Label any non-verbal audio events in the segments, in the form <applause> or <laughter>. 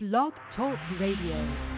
Blog Talk Radio.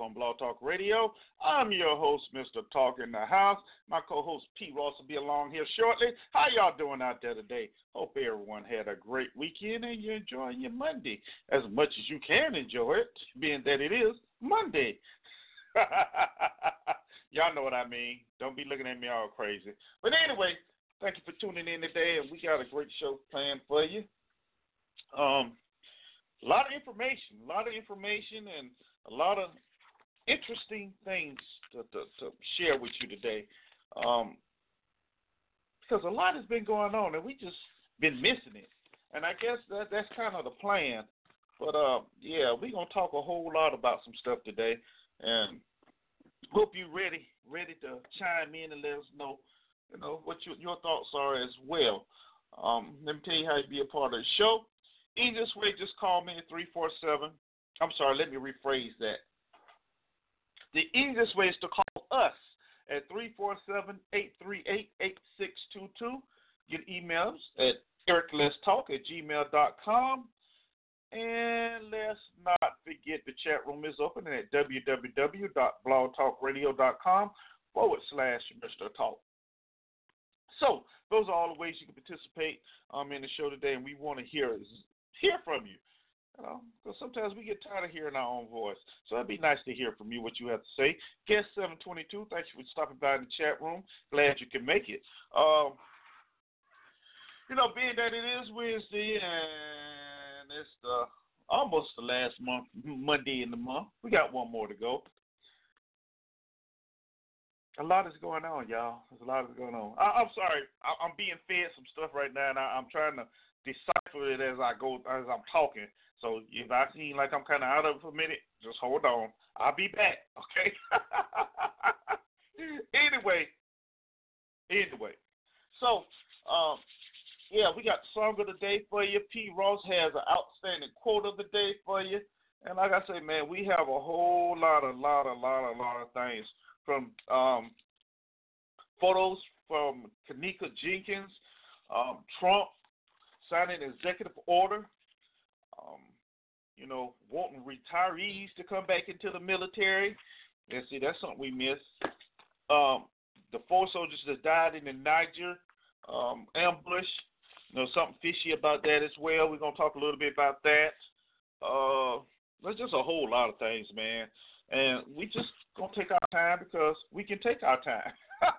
On Blog Talk Radio. I'm your host, Mr. Talk in the House. My co-host Pete Ross will be along here shortly. How y'all doing out there today? Hope everyone had a great weekend and you're enjoying your Monday as much as you can enjoy it, being that it is Monday. <laughs> y'all know what I mean. Don't be looking at me all crazy. But anyway, thank you for tuning in today, and we got a great show planned for you. Um, a lot of information, a lot of information, and a lot of interesting things to, to, to share with you today. Um, because a lot has been going on, and we just been missing it. And I guess that that's kind of the plan. But uh, yeah, we're gonna talk a whole lot about some stuff today, and hope you're ready, ready to chime in and let us know, you know, what your your thoughts are as well. Um, let me tell you how to be a part of the show. Easiest way, just call me at 347. I'm sorry, let me rephrase that. The easiest way is to call us at 347 838 8622. Get emails at ericletstalk at gmail.com. And let's not forget the chat room is open at www.blogtalkradio.com forward slash Mr. Talk. So those are all the ways you can participate um, in the show today, and we want to hear hear from you. Know, because sometimes we get tired of hearing our own voice. So it'd be nice to hear from you what you have to say. Guest seven twenty two, thanks for stopping by in the chat room. Glad you can make it. Um, you know, being that it is Wednesday and it's the almost the last month Monday in the month, we got one more to go. A lot is going on, y'all. There's a lot is going on. I, I'm sorry, I, I'm being fed some stuff right now, and I, I'm trying to decipher it as I go as I'm talking. So if I seem like I'm kind of out of it for a minute, just hold on. I'll be back. Okay. <laughs> anyway, anyway. So, um, yeah, we got song of the day for you. P. Ross has an outstanding quote of the day for you. And like I say, man, we have a whole lot, a lot, a lot, a lot of things from um, photos from Kenneka Jenkins, um, Trump signing executive order, um, you know, wanting retirees to come back into the military. And see, that's something we miss. Um, the four soldiers that died in the Niger um, ambush. You know, something fishy about that as well. We're gonna talk a little bit about that. Uh, there's just a whole lot of things, man. And we just gonna take our time because we can take our time. <laughs>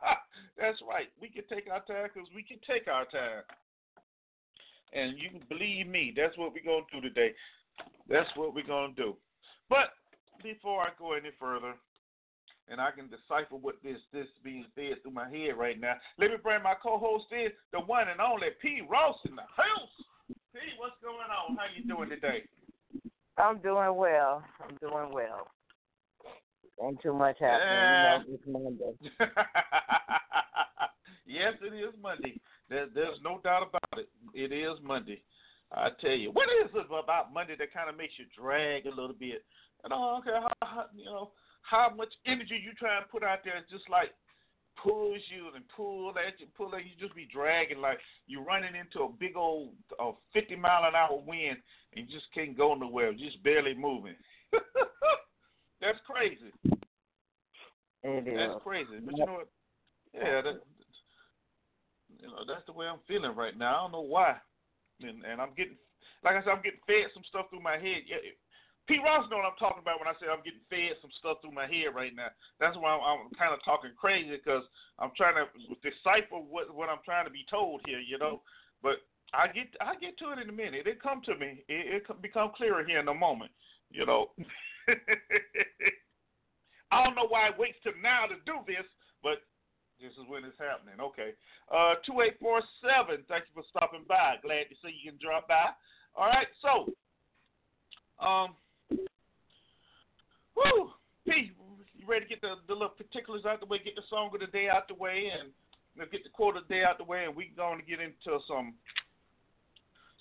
That's right. We can take our time because we can take our time. And you can believe me, that's what we're gonna do today. That's what we're gonna do. But before I go any further, and I can decipher what this this being said through my head right now. Let me bring my co-host in, the one and only P. Ross in the house. P, what's going on? How you doing today? I'm doing well. I'm doing well. Ain't too much happening. You know, it's Monday. <laughs> yes, it is Monday. There, there's no doubt about it. It is Monday. I tell you, what is it about Monday that kind of makes you drag a little bit? You know, okay, how, how, you know, how much energy you try and put out there is just like pulls you and pull at you, pull at you, just be dragging like you're running into a big old uh, 50 mile an hour wind and you just can't go nowhere, just barely moving. <laughs> That's crazy. It is. That's crazy. But you know what? Yeah, that, you know that's the way I'm feeling right now. I don't know why, and and I'm getting, like I said, I'm getting fed some stuff through my head. Yeah, Pete Ross know what I'm talking about when I say I'm getting fed some stuff through my head right now. That's why I'm, I'm kind of talking crazy because I'm trying to decipher what what I'm trying to be told here, you know. But I get I get to it in a minute. It come to me. It, it become clearer here in a moment, you know. <laughs> I don't know why it waits till now to do this, but this is when it's happening. Okay. Uh, 2847, thank you for stopping by. Glad to see you can drop by. All right, so, um, whoo, P, you ready to get the, the little particulars out the way, get the song of the day out the way, and you know, get the quote of the day out the way, and we're going to get into some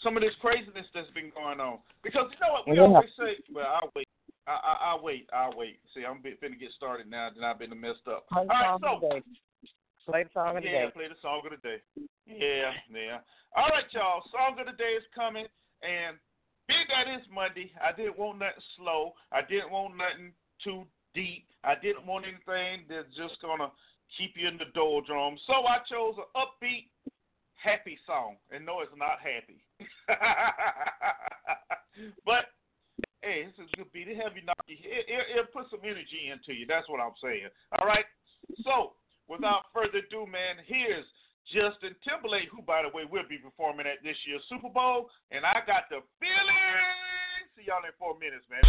some of this craziness that's been going on. Because you know what we yeah. always say, well, I'll wait. I, I, I'll wait. I'll wait. See, I'm finna get started now. Then I've been messed up. All right, so play the song of the yeah, day. play the song of the day. Yeah, yeah. All right, y'all. Song of the day is coming, and being that is Monday, I didn't want nothing slow. I didn't want nothing too deep. I didn't want anything that's just gonna keep you in the doldrums. So I chose an upbeat, happy song. And no, it's not happy. <laughs> but hey, this is a good beat. It have you knock you. It, it, it put some energy into you. That's what I'm saying. All right. So without further ado, man, here's Justin Timberlake, who by the way will be performing at this year's Super Bowl, and I got the feeling. See y'all in four minutes, man.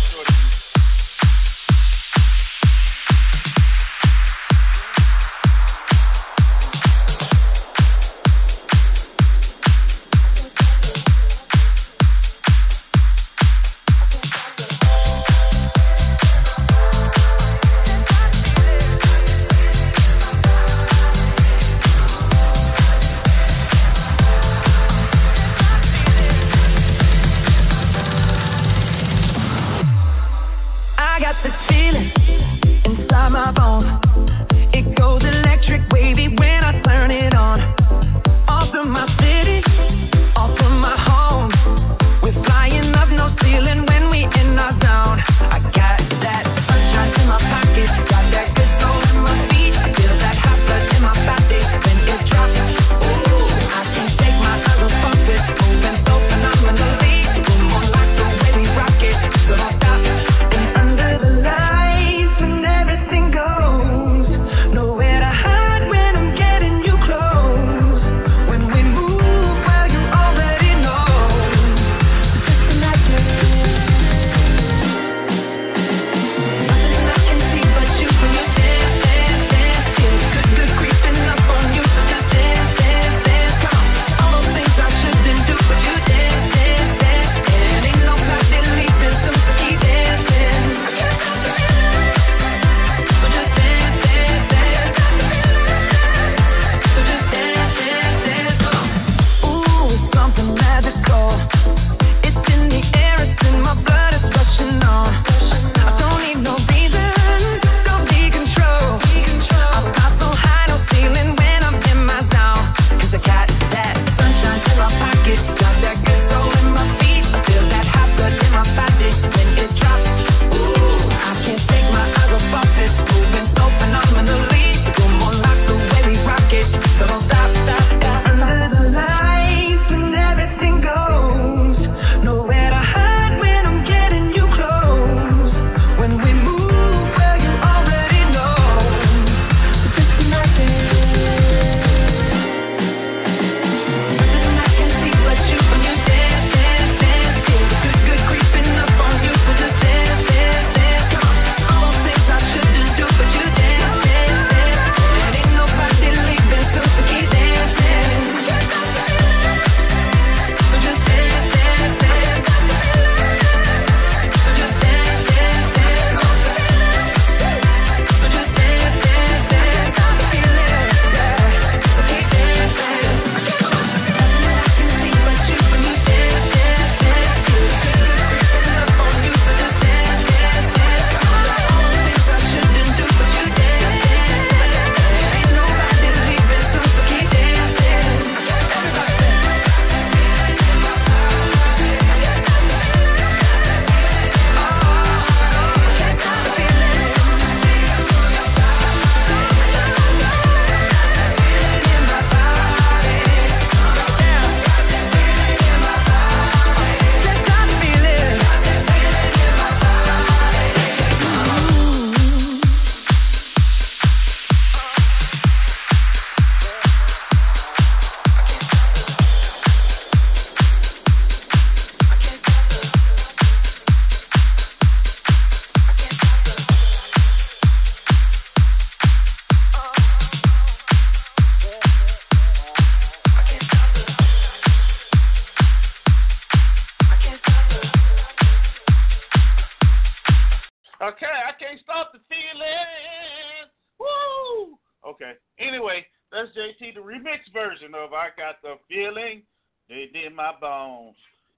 They did my bones.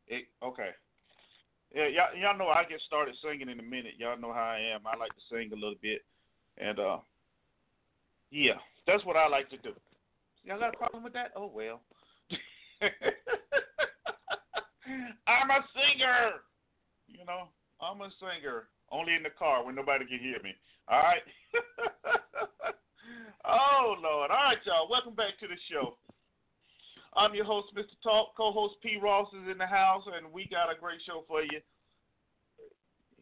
It, okay. Yeah, y'all, y'all know I get started singing in a minute. Y'all know how I am. I like to sing a little bit, and uh, yeah, that's what I like to do. Y'all got a problem with that? Oh well. <laughs> I'm a singer. You know, I'm a singer. Only in the car when nobody can hear me. All right. <laughs> oh Lord. All right, y'all. Welcome back to the show. I'm your host, Mr. Talk. Co-host P. Ross is in the house, and we got a great show for you.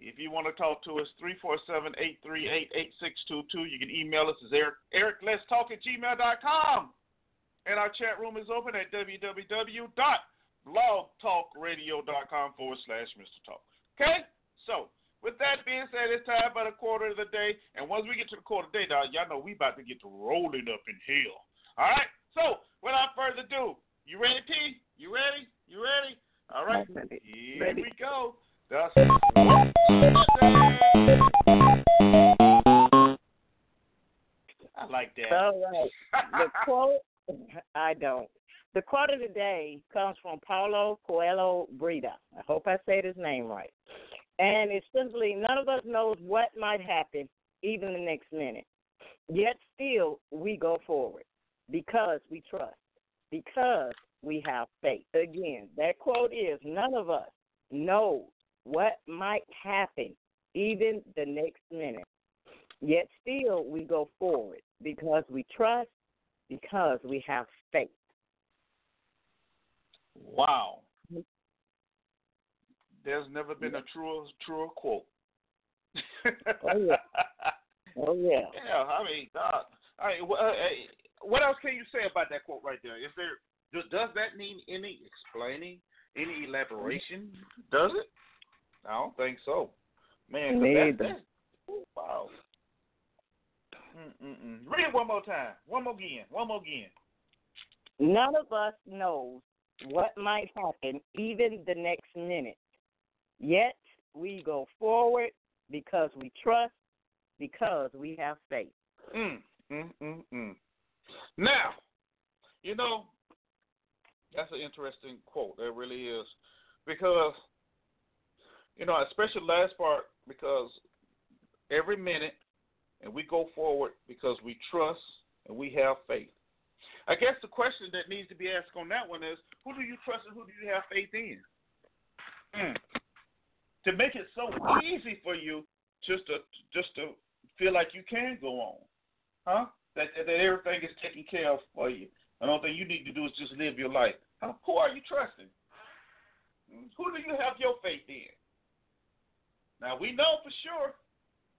If you want to talk to us, 347-838-8622. You can email us as Eric, Eric Let's Talk at gmail.com. And our chat room is open at www.blogtalkradio.com forward slash Mr. Talk. Okay? So, with that being said, it's time for the quarter of the day. And once we get to the quarter of the day, y'all know we about to get to rolling up in hell. All right? So, without further ado, you ready, P? You ready? You ready? All right. Ready. Here Ready. we go. That's I like that. All right. The <laughs> quote, I don't. The quote of the day comes from Paulo Coelho Brita. I hope I said his name right. And it's simply none of us knows what might happen, even the next minute. Yet still we go forward because we trust, because we have faith. Again, that quote is none of us knows what might happen, even the next minute. Yet still we go forward because we trust, because we have faith. Wow. There's never been a truer truer quote. Oh, yeah. <laughs> Oh yeah. Yeah, I mean, God. I mean, uh, hey, what else can you say about that quote right there? Is there does, that mean any explaining, any elaboration? Does it? I don't think so. Man, that, that, wow. Mm-mm-mm. Read it one more time. One more again. One more again. None of us knows what might happen, even the next minute. Yet we go forward because we trust, because we have faith. Mm, mm, mm, mm. Now, you know, that's an interesting quote. That really is. Because, you know, especially last part, because every minute, and we go forward because we trust and we have faith. I guess the question that needs to be asked on that one is who do you trust and who do you have faith in? Mm. To make it so easy for you just to just to feel like you can go on. Huh? That that, everything is taken care of for you. The only thing you need to do is just live your life. Huh? Who are you trusting? Mm, who do you have your faith in? Now we know for sure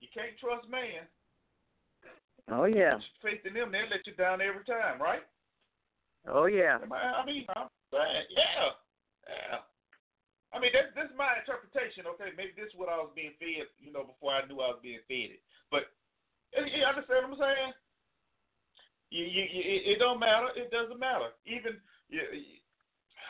you can't trust man. Oh yeah. Faith in them, they'll let you down every time, right? Oh yeah. I, mean, I'm saying, yeah, yeah. I mean, that's this is my interpretation. Okay, maybe this is what I was being fed, you know, before I knew I was being fed it. But you understand what I'm saying? You, you, you, it, don't matter. It doesn't matter. Even, you, you,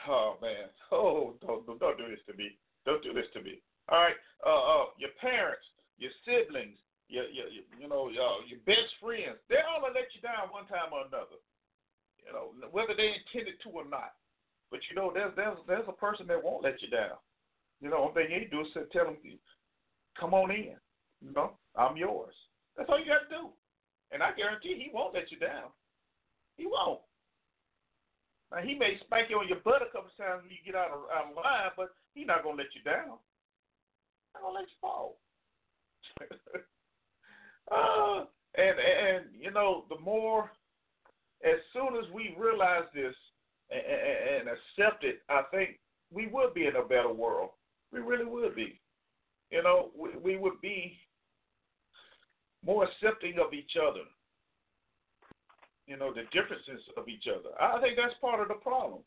oh man, oh don't, don't don't do this to me. Don't do this to me. All right, uh, uh, your parents, your siblings, your, your, your you know, your, your best friends, they all will let you down one time or another. You know, whether they intended to or not. But you know, there's there's there's a person that won't let you down. You know, one thing you do is tell them, come on in. You know, I'm yours. That's all you got to do. And I guarantee he won't let you down. He won't. Now he may spank you on your butt a couple times when you get out of, out of line, but he's not gonna let you down. He's not gonna let you fall. <laughs> uh, and and you know, the more as soon as we realize this and, and accept it, I think we would be in a better world. We really would be. You know, we, we would be more accepting of each other. You know, the differences of each other. I think that's part of the problem.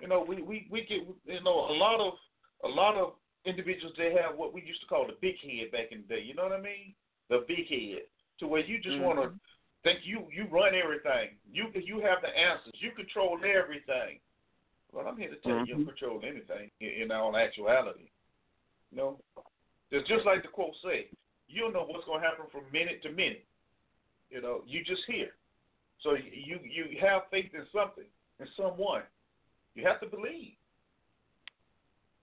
You know, we, we, we get you know, a lot of a lot of individuals they have what we used to call the big head back in the day. You know what I mean? The big head. To where you just Mhm. wanna think you you run everything. You you have the answers. You control everything. Well, I'm here to tell you, you don't control anything in, in all actuality. You know, it's just like the quote say. You don't know what's going to happen from minute to minute. You know, you just here. So you you have faith in something, in someone. You have to believe.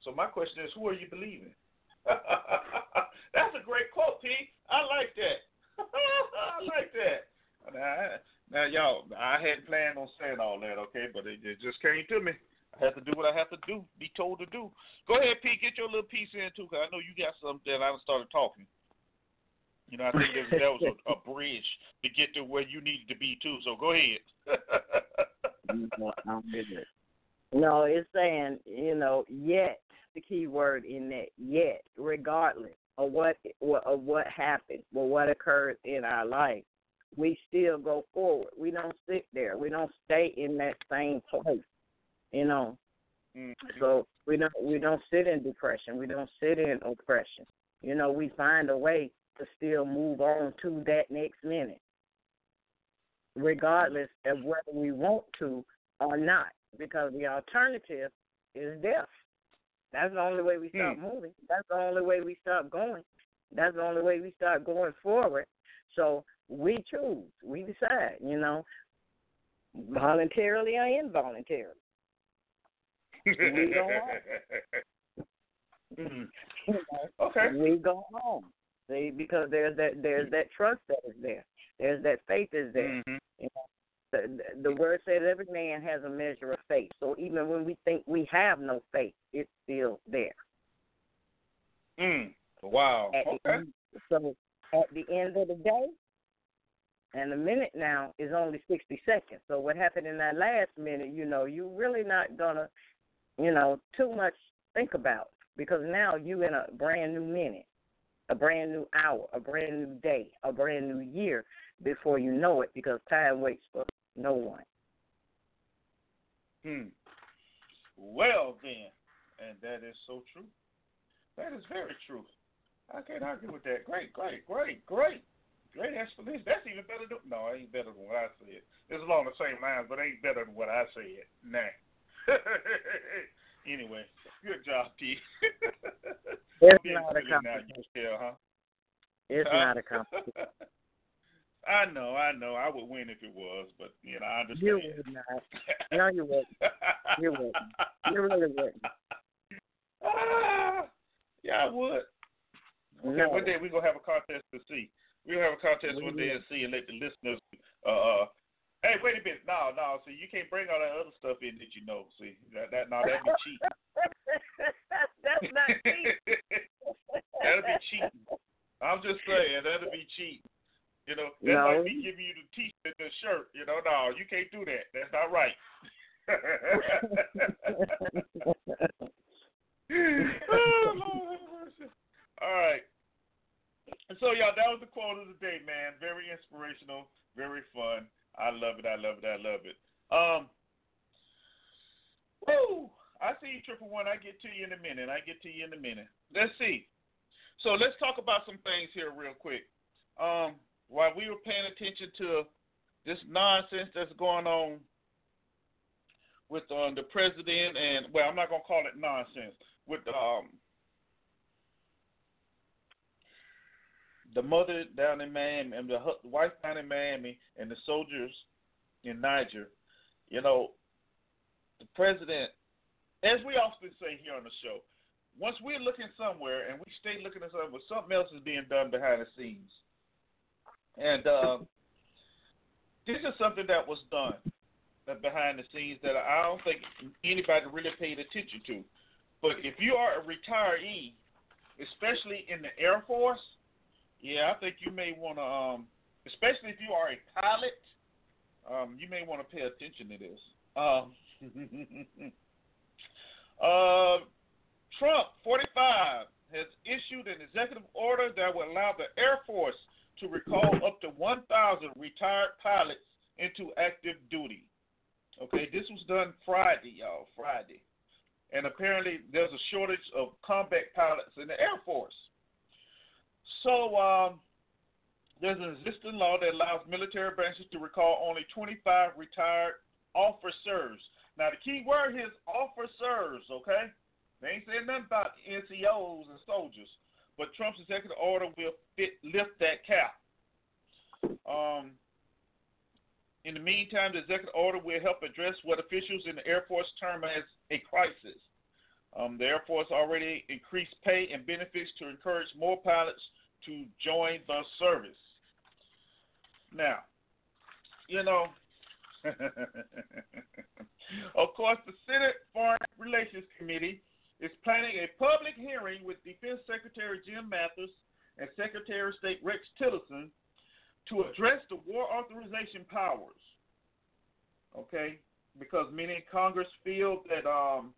So my question is, who are you believing? <laughs> That's a great quote, P. I like that. <laughs> I like that. Now, now, y'all, I hadn't planned on saying all that, okay, but it, it just came to me. I have to do what I have to do, be told to do. Go ahead, Pete, get your little piece in too, because I know you got something that I started talking. You know, I think that, that was a, a bridge to get to where you needed to be too. So go ahead. <laughs> no, it's saying, you know, yet the key word in that, yet, regardless of what of what happened or what occurred in our life, we still go forward. We don't sit there. We don't stay in that same place. You know. Mm-hmm. So we don't we don't sit in depression. We don't sit in oppression. You know, we find a way to still move on to that next minute, regardless of whether we want to or not, because the alternative is death. That's the only way we start hmm. moving. That's the only way we start going. That's the only way we start going forward. So we choose. We decide, you know, voluntarily or involuntarily. we go home. mm You Okay. We go home. See, because there's that there's that trust that is there. There's that faith is there. Mm-hmm. You know, the, the word says every man has a measure of faith. So even when we think we have no faith, it's still there. Mm. Wow. At Okay. the so at the end of the day, and the minute now is only 60 seconds. So what happened in that last minute, you know, you're really not gonna, you know, too much think about because now you in a brand new minute, a brand new hour, a brand new day, a brand new year before you know it because time waits for no one. Hmm. Well then, and that is so true. That is very true. I can't argue with that. Great, great, great, great. Great explanation. That's even better than no, it ain't better than what I said. It's along the same lines, but it ain't better than what I said. Nah. <laughs> anyway, good job, P. It's <laughs> not a silly now, competition. huh? It's not a competition. <laughs> I know, I know. I would win if it was, but you know, I understand. You would not. No, you wouldn't. You wouldn't. You really wouldn't. <laughs> Ah, yeah, I would. Okay, No. one day we're gonna have a contest to see. We're gonna have a contest one day and see and let the listeners uh hey wait a minute, no, no, see you can't bring all that other stuff in that you know. See that that no that'd be cheating. <laughs> That's not cheap. <laughs> that'd be cheating. I'm just saying that'd be cheating. You know, that's No. like me giving you the t-shirt, the shirt. You know, no, you can't do that. That's not right. Lord have mercy. All right. So, y'all, that was the quote of the day, man. Very inspirational, very fun. I love it. I love it. I love it. Um, woo! I see you, triple one. I get to you in a minute. I get to you in a minute. Let's see. So let's talk about some things here real quick. Um, while we were paying attention to this nonsense that's going on with um, the president and well, I'm not gonna call it nonsense with um, the mother down in Miami and the wife down in Miami and the soldiers in Niger. You know, the president, as we often say here on the show, once we're looking somewhere and we stay looking at something, something else is being done behind the scenes. And um, this is something that was done uh, behind the scenes that I don't think anybody really paid attention to. But if you are a retiree, especially in the Air Force, yeah, I think you may want to, um, especially if you are a pilot, um, you may want to pay attention to this. Um, <laughs> uh, Trump, 45, has issued an executive order that will allow the Air Force to recall up to 1,000 retired pilots into active duty. Okay, this was done Friday, y'all, Friday. And apparently there's a shortage of combat pilots in the Air Force. So um, there's an existing law that allows military branches to recall only 25 retired officers. Now, the key word here is officers, okay? They ain't saying nothing about NCOs and soldiers. But Trump's executive order will fit, lift that cap. Um, In the meantime, the executive order will help address what officials in the Air Force term as a crisis. Um, the Air Force already increased pay and benefits to encourage more pilots to join the service. Now, you know, <laughs> of course, the Senate Foreign Relations Committee is planning a public hearing with Defense Secretary Jim Mattis and Secretary of State Rex Tillerson to address the war authorization powers. Okay, because many in Congress feel that um,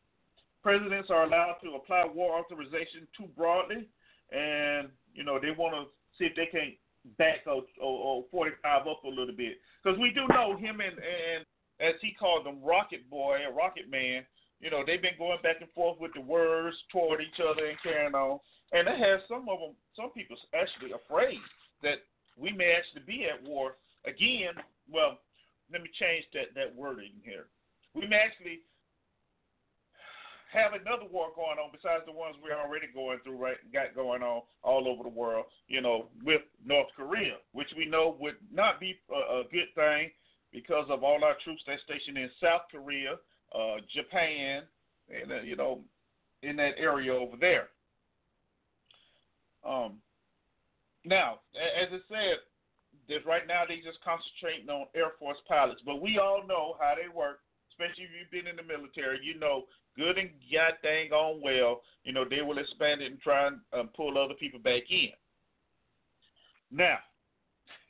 presidents are allowed to apply war authorization too broadly, and you know they want to see if they can back or, or, or 45 up a little bit. Because we do know him and, and as he called them, Rocket Boy or Rocket Man. You know, they've been going back and forth with the words toward each other and carrying on, and it has some of them, some people actually afraid that we may actually be at war again. Well, let me change that that wording here. We may actually have another war going on besides the ones we're already going through, right? Got going on all over the world, you know, with North Korea, which we know would not be a, a good thing because of all our troops that stationed in South Korea, uh, Japan, and uh, you know, in that area over there. Um, now, as I said, there's right now they just concentrating on Air Force pilots, but we all know how they work. Especially if you've been in the military, you know good and got dang on well. You know they will expand it and try and um, pull other people back in. Now,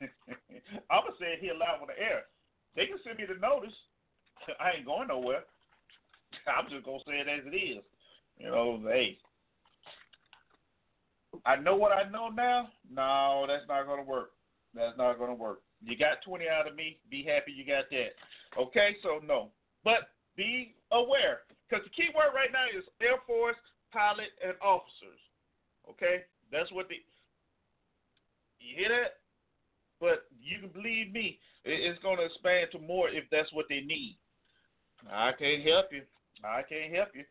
<laughs> I'm gonna say it here loud on the air. They can send me the notice. <laughs> I ain't going nowhere. <laughs> I'm just gonna say it as it is. You know, hey, I know what I know now. No, that's not gonna work. That's not gonna work. You got 20 out of me. Be happy you got that. Okay, so no, but be aware because the key word right now is Air Force pilot and officers. Okay, that's what the you hear that? But you can believe me, it's going to expand to more if that's what they need. I can't help you. I can't help you.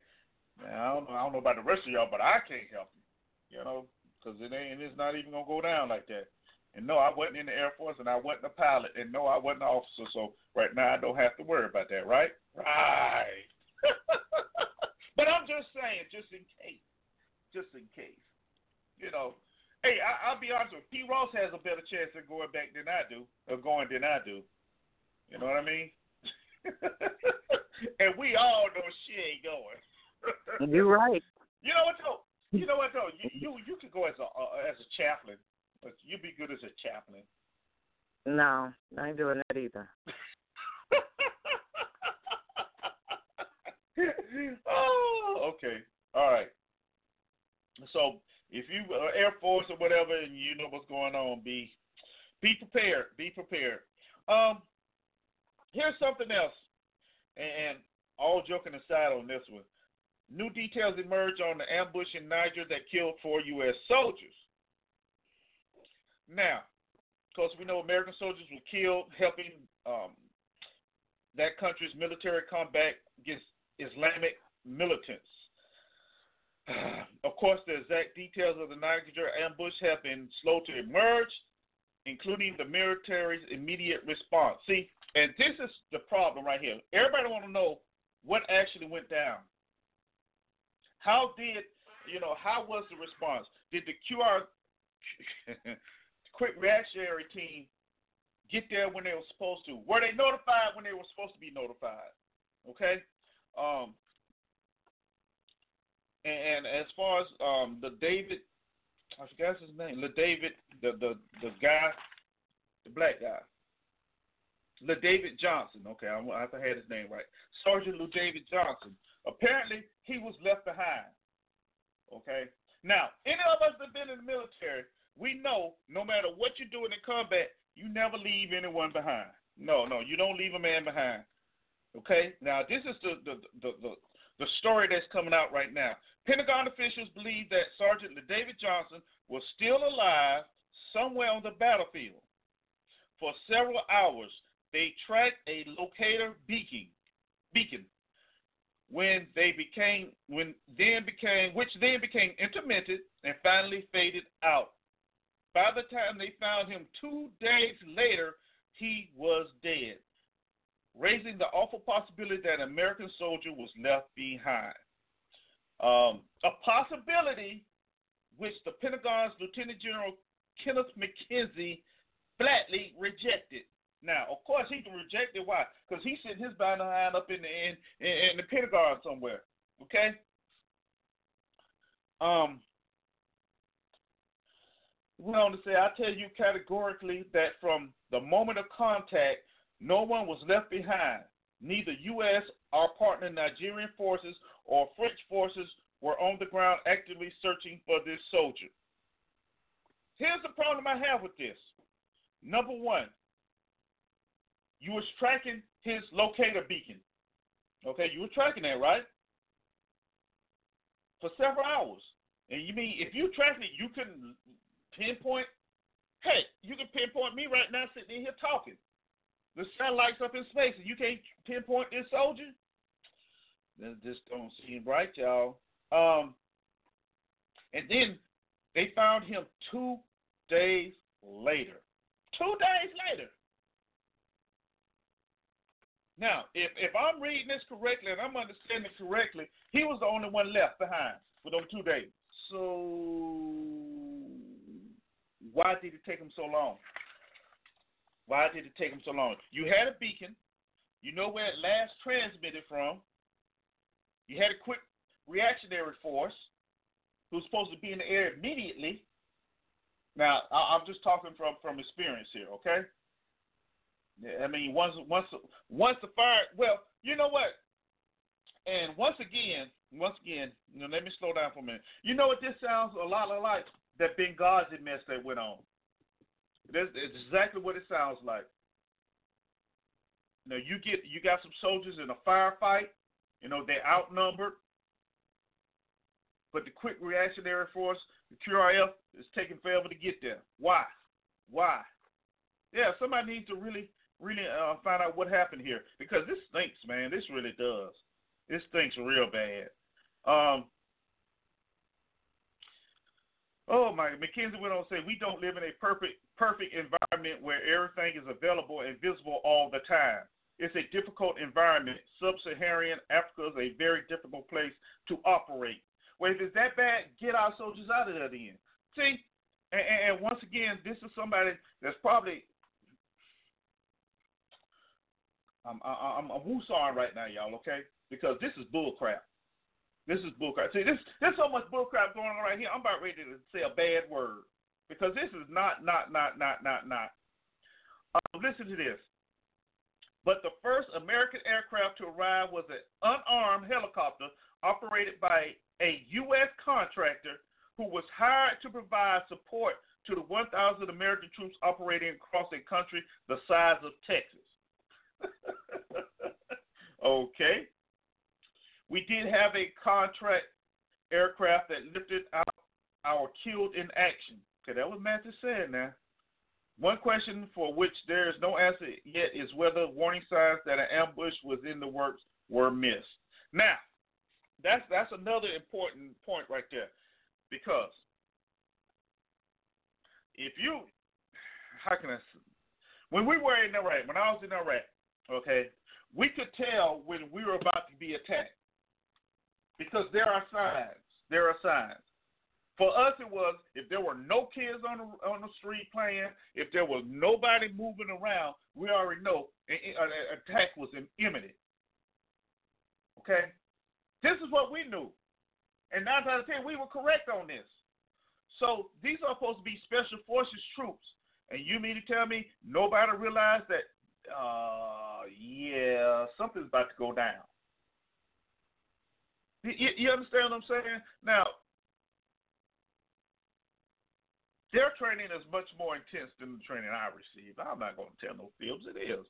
I don't know. I don't know about the rest of y'all, but I can't help you. You know, because it ain't. It's not even gonna go down like that. And no, I wasn't in the Air Force, and I wasn't a pilot, and no, I wasn't an officer. So right now, I don't have to worry about that. Right? Right. <laughs> but I'm just saying, just in case, just in case, you know. Hey, I, will be honest with you. P. Ross has a better chance of going back than I do, of going than I do. You know what I mean? <laughs> and we all know she ain't going. You're right. You know what though? You know what though? You you, you could go as a uh, as a chaplain, but you'd be good as a chaplain. No, I ain't doing that either. <laughs> <laughs> oh, okay. All right. So if you are Air Force or whatever, and you know what's going on, be be prepared. Be prepared. Um, here's something else, and all joking aside on this one, new details emerge on the ambush in Niger that killed four U.S. soldiers. Now, of course, we know American soldiers were killed helping um, that country's military combat against Islamic militants. <sighs> Of course, the exact details of the Niger ambush have been slow to emerge, including the military's immediate response. See, and this is the problem right here. Everybody want to know what actually went down. How did you know? How was the response? Did the QR <laughs> quick reactionary team get there when they were supposed to? Were they notified when they were supposed to be notified? Okay. Um, and, and as far as um, the David, I forgot his name, the David, the the the guy, the black guy, La David Johnson. Okay, I, I have to have his name right. Sergeant La David Johnson. Apparently, he was left behind. Okay. Now, any of us that have been in the military, we know no matter what you're doing in combat, you never leave anyone behind. No, no, you don't leave a man behind. Okay. Now, this is the the the, the, the story that's coming out right now. Pentagon officials believe that Sergeant David Johnson was still alive somewhere on the battlefield. For several hours, they tracked a locator beacon, beacon when they became when then became which then became intermittent and finally faded out. By the time they found him two days later, he was dead. Raising the awful possibility that an American soldier was left behind. Um, a possibility which the Pentagon's Lieutenant General Kenneth McKenzie flatly rejected. Now, of course, he can reject it. Why? Because he's sitting his behind up in the in, in, in the Pentagon somewhere. Okay. Um. Went on to say, I tell you categorically that from the moment of contact, no one was left behind. Neither U.S., our partner Nigerian forces, or French forces were on the ground actively searching for this soldier. Here's the problem I have with this. Number one, you was tracking his locator beacon. Okay, you were tracking that, right? For several hours. And you mean if you track it, you couldn't pinpoint? Hey, you can pinpoint me right now sitting in here talking. The satellite's up in space and you can't pinpoint this soldier? That just don't seem right, y'all. Um, and then they found him two days later. Two days later. Now, if, if I'm reading this correctly and I'm understanding correctly, he was the only one left behind for those two days. So, why did it take him so long? Why did it take them so long? You had a beacon. You know where it last transmitted from. You had a quick reactionary force who's supposed to be in the air immediately. Now, I'm just talking from from experience here, okay? I mean, once once once the fire. Well, you know what? And once again, once again, you know, let me slow down for a minute. You know what? This sounds a lot like that Benghazi mess that went on. This is exactly what it sounds like. Know, you get you got some soldiers in a firefight. You know, they're outnumbered. But the quick reactionary force, the QRF, is taking forever to get there. Why? Why? Yeah, somebody needs to really, really uh, find out what happened here because this stinks, man. This really does. This stinks real bad. Um, oh my! McKenzie went on to say, "We don't live in a perfect, perfect environment where everything is available and visible all the time. It's a difficult environment. Sub-Saharan Africa is a very difficult place to operate. Well, if it's that bad, get our soldiers out of there then. See, and, and once again, this is somebody that's probably I'm I'm I'm woosawing right now, y'all. Okay, because this is bullcrap. This is bullcrap. See, this there's so much bullcrap going on right here. I'm about ready to say a bad word because this is not not not not not not. Uh, listen to this. But the first American aircraft to arrive was an unarmed helicopter operated by a U.S. contractor who was hired to provide support to the 1,000 American troops operating across a country the size of Texas. <laughs> okay. We did have a contract aircraft that lifted out our killed in action. Okay, that was Matthew saying now. One question for which there is no answer yet is whether warning signs that an ambush was in the works were missed. Now, that's that's another important point right there, because if you, how can I? When we were in Iraq, when I was in Iraq, okay, we could tell when we were about to be attacked because there are signs. There are signs. For us, it was if there were no kids on the on the street playing, if there was nobody moving around, we already know an, an attack was imminent. Okay, this is what we knew. And nine out of ten, we were correct on this. So these are supposed to be special forces troops. And you mean to tell me nobody realized that, uh, yeah, something's about to go down? You, you understand what I'm saying? Now, their training is much more intense than the training I received. I'm not going to tell no fibs. It is.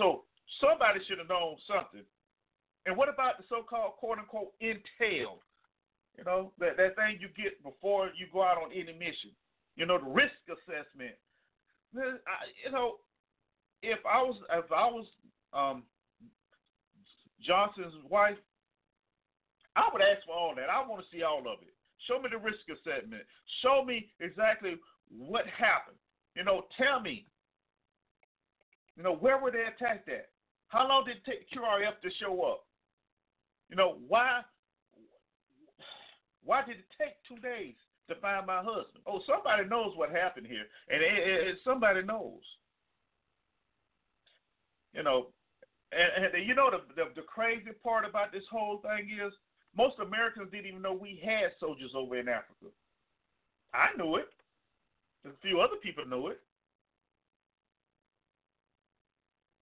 So somebody should have known something and what about the so-called quote-unquote intel? You know, that, that thing you get before you go out on any mission. You know, the risk assessment. You know, if I was if I was um, Johnson's wife, I would ask for all that. I want to see all of it. Show me the risk assessment. Show me exactly what happened. You know, tell me. You know, where were they attacked at? How long did it take QRF to show up? You know why? Why did it take two days to find my husband? Oh, somebody knows what happened here, and it, it, somebody knows. You know, and, and you know the, the the crazy part about this whole thing is most Americans didn't even know we had soldiers over in Africa. I knew it. A few other people knew it.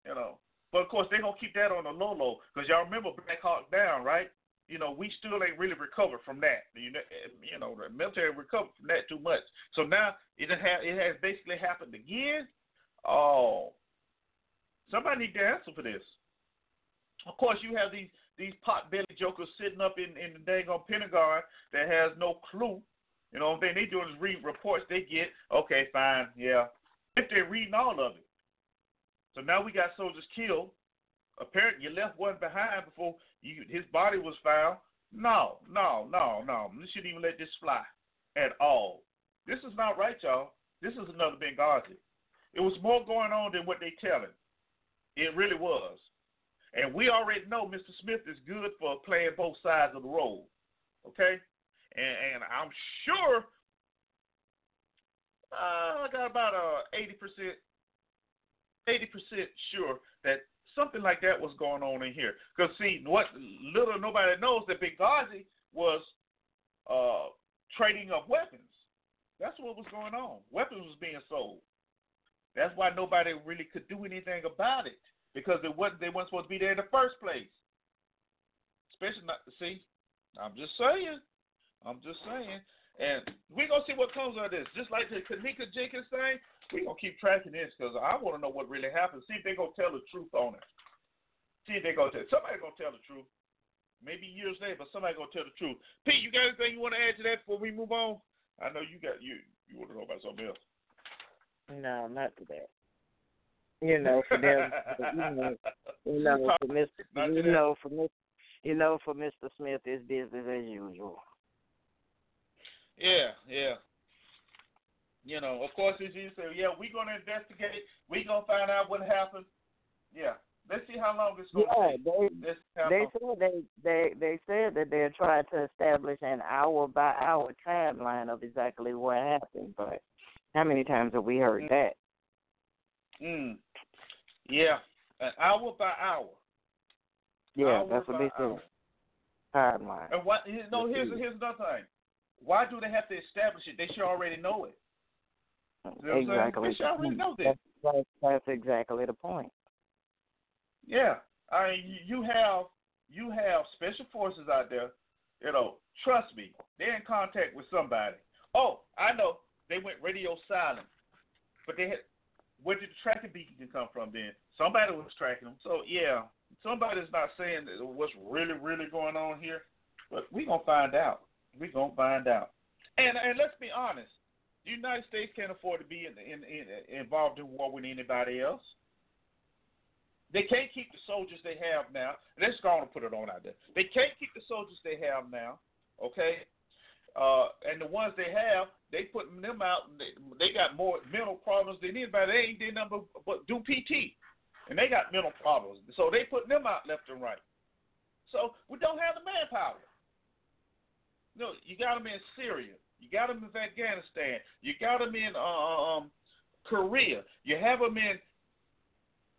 You know, but of course they're gonna keep that on the low low because y'all remember Black Hawk Down, right? You know, we still ain't really recovered from that. You know, eh, you know, the military recovered from that too much. So now it it has basically happened again. Oh, somebody need to answer for this. Of course, you have these these pot belly jokers sitting up in in the dang on Pentagon that has no clue. You know what I'm saying? They doing is read reports they get. Okay, fine, yeah. If they're reading all of it. So now we got soldiers killed. Apparently, you left one behind before you, his body was found. No, no, no, no. You shouldn't even let this fly at all. This is not right, y'all. This is another Benghazi. It was more going on than what they telling. It really was. And we already know Mr. Smith is good for playing both sides of the road. Okay? And, and I'm sure uh, I got about percent, eighty percent sure that something like that was going on in here. Because see, what little nobody knows that Benghazi was uh, trading of weapons. That's what was going on. Weapons was being sold. That's why nobody really could do anything about it because it wasn't they weren't supposed to be there in the first place. Especially not see, I'm just saying. I'm just saying. And we're gonna see what comes out of this. Just like the Kenneka Jenkins thing, we're gonna keep tracking this because I wanna know what really happened. See if they're gonna tell the truth on it. See if they're gonna tell somebody gonna tell the truth. Maybe years later, but somebody gonna tell the truth. Pete, you got anything you wanna add to that before we move on? I know you got you you wanna know about something else. No, not to that you know, for them, you <laughs> know, you know, for Mr. You know, for Mr. You know, for Mr. Smith, it's business as usual. Yeah, yeah. You know, of course, as you say, yeah, we're gonna investigate. We're gonna find out what happened. Yeah, let's see how long it's gonna yeah, take. They, they said they they they said that they're trying to establish an hour by hour timeline of exactly what happened. But how many times have we heard mm-hmm. that? Mm. Yeah, an hour by hour. Yeah, hour that's what they said. Timeline. And what? No, here's here's another thing. Why do they have to establish it? They should already know it. You know exactly. They should already know that. That's, that's, that's exactly the point. Yeah, I mean, you have you have special forces out there. You know, trust me, they're in contact with somebody. Oh, I know. They went radio silent, but they had where did the tracking beacon come from then? Somebody was tracking them. So yeah, somebody's not saying what's really, really going on here, but we're gonna find out. We're gonna find out. And and let's be honest, the United States can't afford to be in, in, in, involved in war with anybody else. They can't keep the soldiers they have now. Let's go on and put it on out there. They can't keep the soldiers they have now. Okay, uh, and the ones they have, they putting them out. They, they got more mental problems than anybody. They ain't did nothing but, do PT, and they got mental problems. So they putting them out left and right. So we don't have the manpower. No, you got them in Syria. You got them in Afghanistan. You got them in uh, um, Korea. You have them in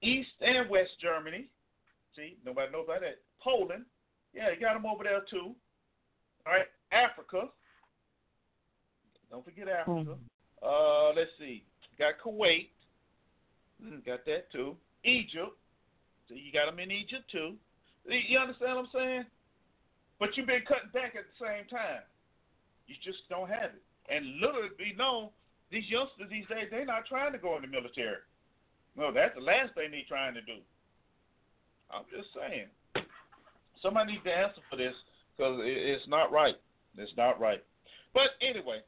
East and West Germany. See, nobody knows about that. Poland. Yeah, you got them over there too. All right, Africa. Don't forget Africa. Mm. Uh, let's see. Got Kuwait. Mm, got that too. Egypt. So you got them in Egypt too. You understand what I'm saying? But you've been cutting back at the same time. You just don't have it. And little be known, these youngsters these days, they're not trying to go in the military. No, that's the last thing they're trying to do. I'm just saying. Somebody needs to answer for this because it's not right. It's not right. But anyway,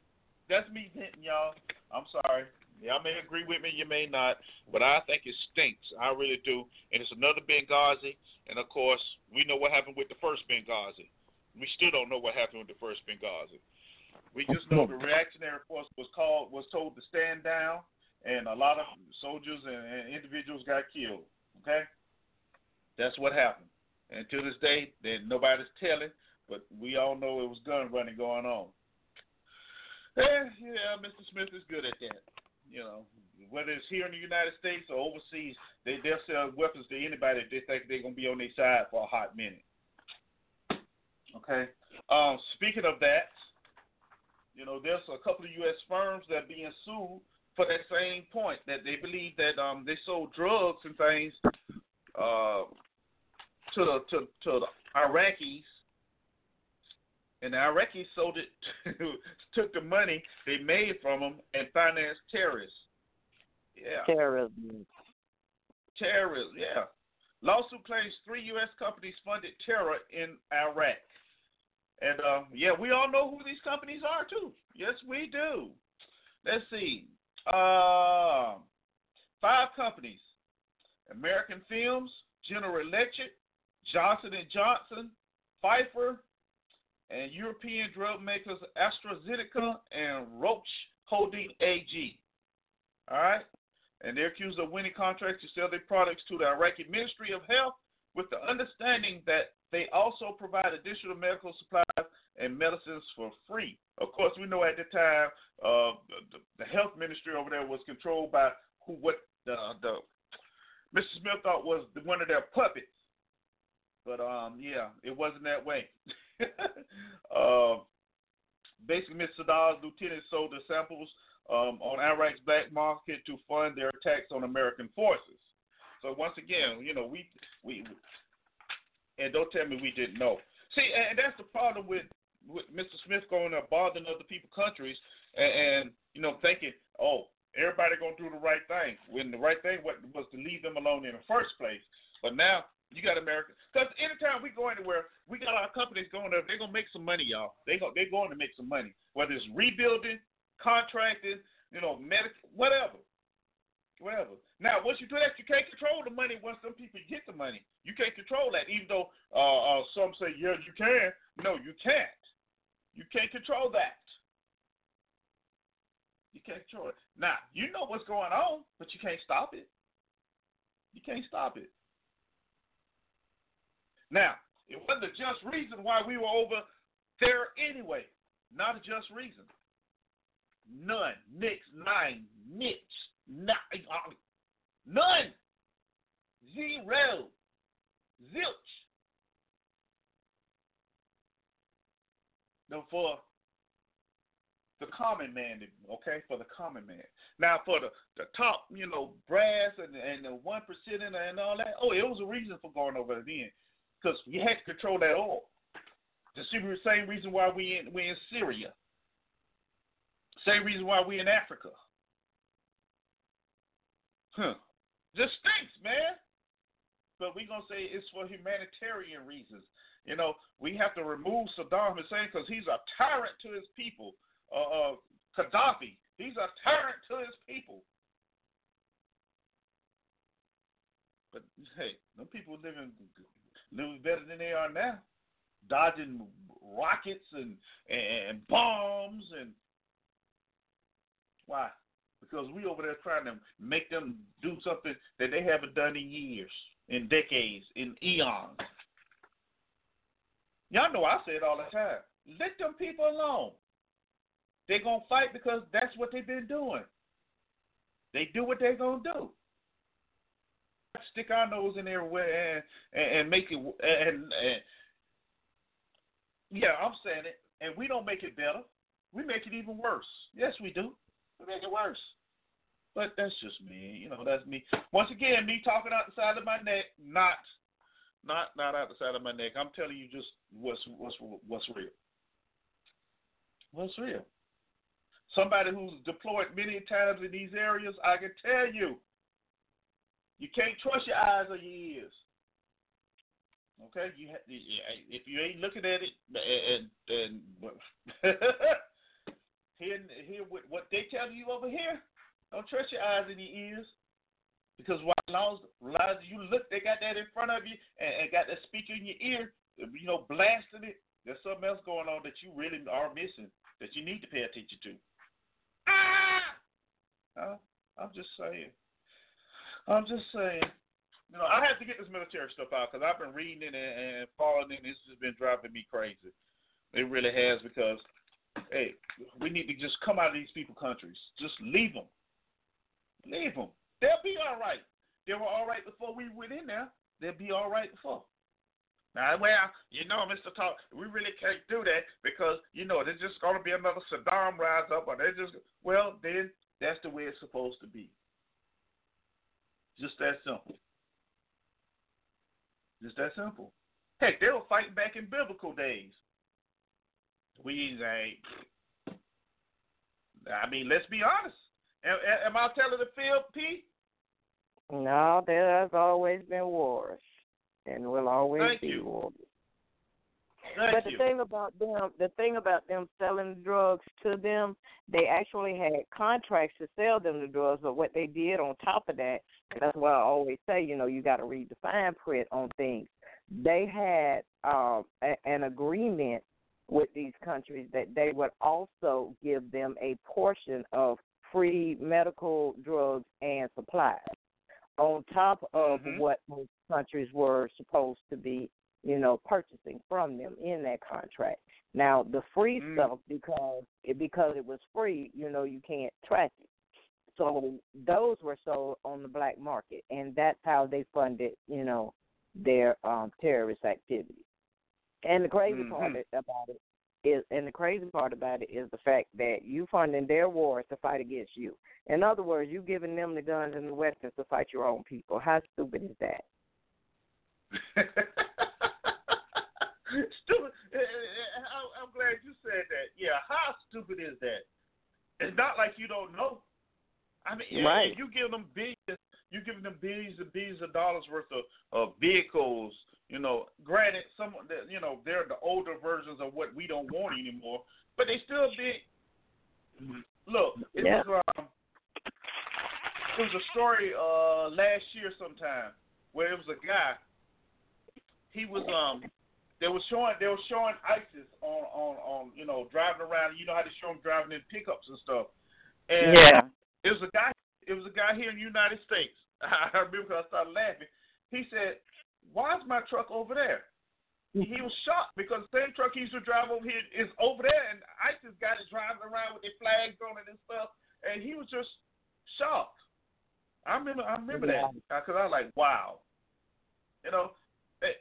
that's me venting, y'all. I'm sorry. Y'all may agree with me, you may not, but I think it stinks. I really do. And it's another Benghazi, and of course, we know what happened with the first Benghazi. We still don't know what happened with the first Benghazi. We just know the reactionary force was called, was told to stand down, and a lot of soldiers and, and individuals got killed. Okay. That's what happened. And to this day, there nobody's telling, but we all know it was gun running going on. Eh, yeah, Mr. Smith is good at that. You know, whether it's here in the United States or overseas, they they'll sell weapons to anybody if they think they're gonna be on their side for a hot minute. Okay. Um, speaking of that, you know, there's a couple of U.S. firms that are being sued for that same point that they believe that um, they sold drugs and things uh, to to to the Iraqis, and the Iraqis sold it, to, <laughs> took the money they made from them and financed terrorists. Yeah, Terrorism. terrorism. Yeah, lawsuit claims three U.S. companies funded terror in Iraq, and uh, yeah, we all know who these companies are too. Yes, we do. Let's see. Uh, five companies: American Films, General Electric, Johnson and Johnson, Pfizer, and European drug makers AstraZeneca and Roche Holding AG. All right, and they're accused of winning contracts to sell their products to the Iraqi Ministry of Health, with the understanding that they also provide additional medical supplies and medicines for free. Of course, we know at the time uh, the, the health ministry over there was controlled by who what the the Mr. Smith thought was the, one of their puppets. But um, yeah, it wasn't that way. <laughs> uh, <laughs> basically, Mr. Saddam's lieutenant sold the samples um, on Iraq's black market to fund their attacks on American forces. So once again, you know, we we and don't tell me we didn't know. See, and that's the problem with with Mr. Smith going up bothering other people countries and, and you know thinking, oh, everybody gonna do the right thing when the right thing was to leave them alone in the first place. But now you got America because anytime we go anywhere, we got our companies going there. They're gonna make some money, y'all. They go they're going to make some money, whether it's rebuilding, contracting, you know, medical, whatever. Whatever. Now, once you do that, you can't control the money once some people get the money. You can't control that, even though uh, uh, some say, yeah, you can. No, you can't. You can't control that. You can't control it. Now, you know what's going on, but you can't stop it. You can't stop it. Now, it wasn't a just reason why we were over there anyway. Not a just reason. None. Nix, nine, nix, nine, none. Zero. Zilch. No, for the common man, okay, for the common man. Now, for the, the top, you know, brass and and the one percent and all that, oh, it was a reason for going over there then, because you had to control that oil. The same reason why we in we in Syria. Same reason why we in Africa. Huh. Just stinks, man. But we're gonna say it's for humanitarian reasons. You know, we have to remove Saddam Hussein because he's a tyrant to his people. Uh, uh, Gaddafi, he's a tyrant to his people. But hey, no people live living living better than they are now, dodging rockets and and bombs and why? Because we over there trying to make them do something that they haven't done in years, in decades, in eons. Y'all know I say it all the time. Let them people alone. They're gonna fight because that's what they've been doing. They do what they're gonna do. Stick our nose in everywhere and and, and make it and, and yeah, I'm saying it, and we don't make it better. We make it even worse. Yes, we do. We make it worse. But that's just me. You know, that's me. Once again, me talking out the side of my neck, not not not out the side of my neck. I'm telling you just what's what's what's real. What's real? Somebody who's deployed many times in these areas, I can tell you, you can't trust your eyes or your ears. Okay, you if you ain't looking at it and and, and <laughs> hear hear what they tell you over here, don't trust your eyes and your ears. Because while long as you look, they got that in front of you and, and got that speaker in your ear, you know, blasting it. There's something else going on that you really are missing that you need to pay attention to. Ah! Uh, I'm just saying. I'm just saying. you know, I had to get this military stuff out because I've been reading it and, and following it. And this has been driving me crazy. It really has because, hey, we need to just come out of these people countries. Just leave them. Leave them. They'll be all right. They were all right before we went in there. They'll be all right before. Now, well, you know, Mr. Talk, we really can't do that because, you know, there's just going to be another Saddam rise up, or they're just, well, then that's the way it's supposed to be. Just that simple. Just that simple. Heck, they were fighting back in biblical days. We ain't. I mean, let's be honest. Am, am I telling the field, P? No, there has always been wars, and will always Thank be you. wars. Thank but the you. thing about them, the thing about them selling drugs to them, they actually had contracts to sell them the drugs. But what they did on top of that, and that's why I always say, you know, you got to read the fine print on things. They had um, a, an agreement with these countries that they would also give them a portion of free medical drugs and supplies on top of Mhm. what most countries were supposed to be you know, purchasing from them in that contract. Now the free Mm. stuff because it because it was free, you know, you can't track it. So those were sold on the black market and that's how they funded, you know, their um terrorist activities. And the crazy part Mhm. about it is and the crazy part about it is the fact that you funding their wars to fight against you. In other words, you giving them the guns and the weapons to fight your own people. How stupid is that? <laughs> <laughs> stupid. eh, I- I'm glad you said that. Yeah, how stupid is that? It's not like you don't know. I mean, Right. you give them billions, you giving them billions and billions of dollars worth of, of vehicles. You know, granted, some you know they're the older versions of what we don't want anymore, but they still be. Look, it Yeah. was um, it was a story uh last year sometime where it was a guy. He was um they were showing they were showing ISIS on on on you know driving around. You know how they show them driving in pickups and stuff. And Yeah. it was a guy. It was a guy here in the United States. <laughs> I remember because I started laughing. He said, "Why is my truck over there?" He was shocked because the same truck he used to drive over here is over there, and ISIS got it driving around with their flags on it and stuff. And he was just shocked. I remember. I remember that because I was like, "Wow." You know, eh,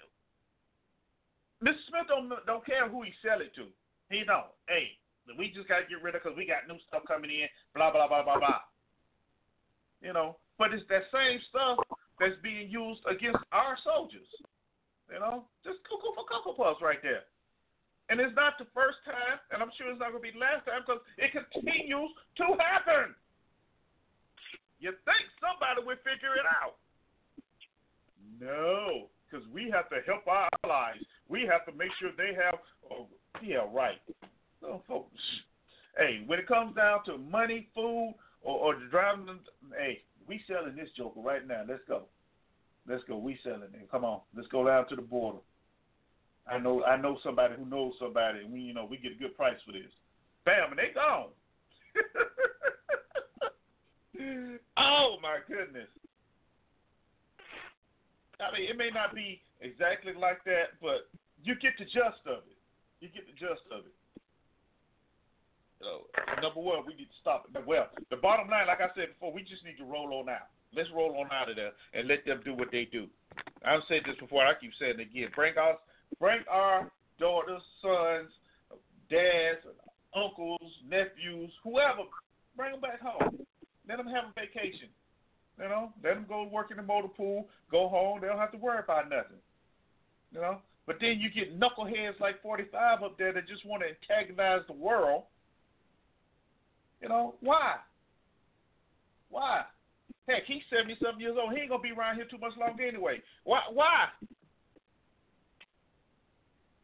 Mr. Smith don't don't care who he sell it to. He don't. Hey, we just got to get rid of because we got new stuff coming in. Blah blah blah blah blah. You know, but it's that same stuff that's being used against our soldiers. You know, just cuckoo for cocoa puffs right there. And it's not the first time, and I'm sure it's not going to be the last time because it continues to happen. You think somebody would figure it out? No, because we have to help our allies. We have to make sure they have. Oh, yeah, right. So, folks, hey, when it comes down to money, food, or, or driving, hey, we selling this joker right now. Let's go. Let's go. We selling it. Come on, let's go down to the border. I know, I know somebody who knows somebody, and we, you know, we get a good price for this. Bam, and they gone. <laughs> oh my goodness. I mean, it may not be exactly like that, but you get the gist of it. You get the gist of it. So, number one, we need to stop it. Well, the bottom line, like I said before, we just need to roll on out. Let's roll on out of there and let them do what they do. I've said this before. I keep saying it again. Bring our, bring our daughters, sons, dads, uncles, nephews, whoever. Bring them back home. Let them have a vacation. You know, let them go work in the motor pool, go home. They don't have to worry about nothing. You know, but then you get knuckleheads like 45 up there that just want to antagonize the world. You know, why? Why? Heck, he's 70 something years old. He ain't to be around here too much longer anyway. Why? Why?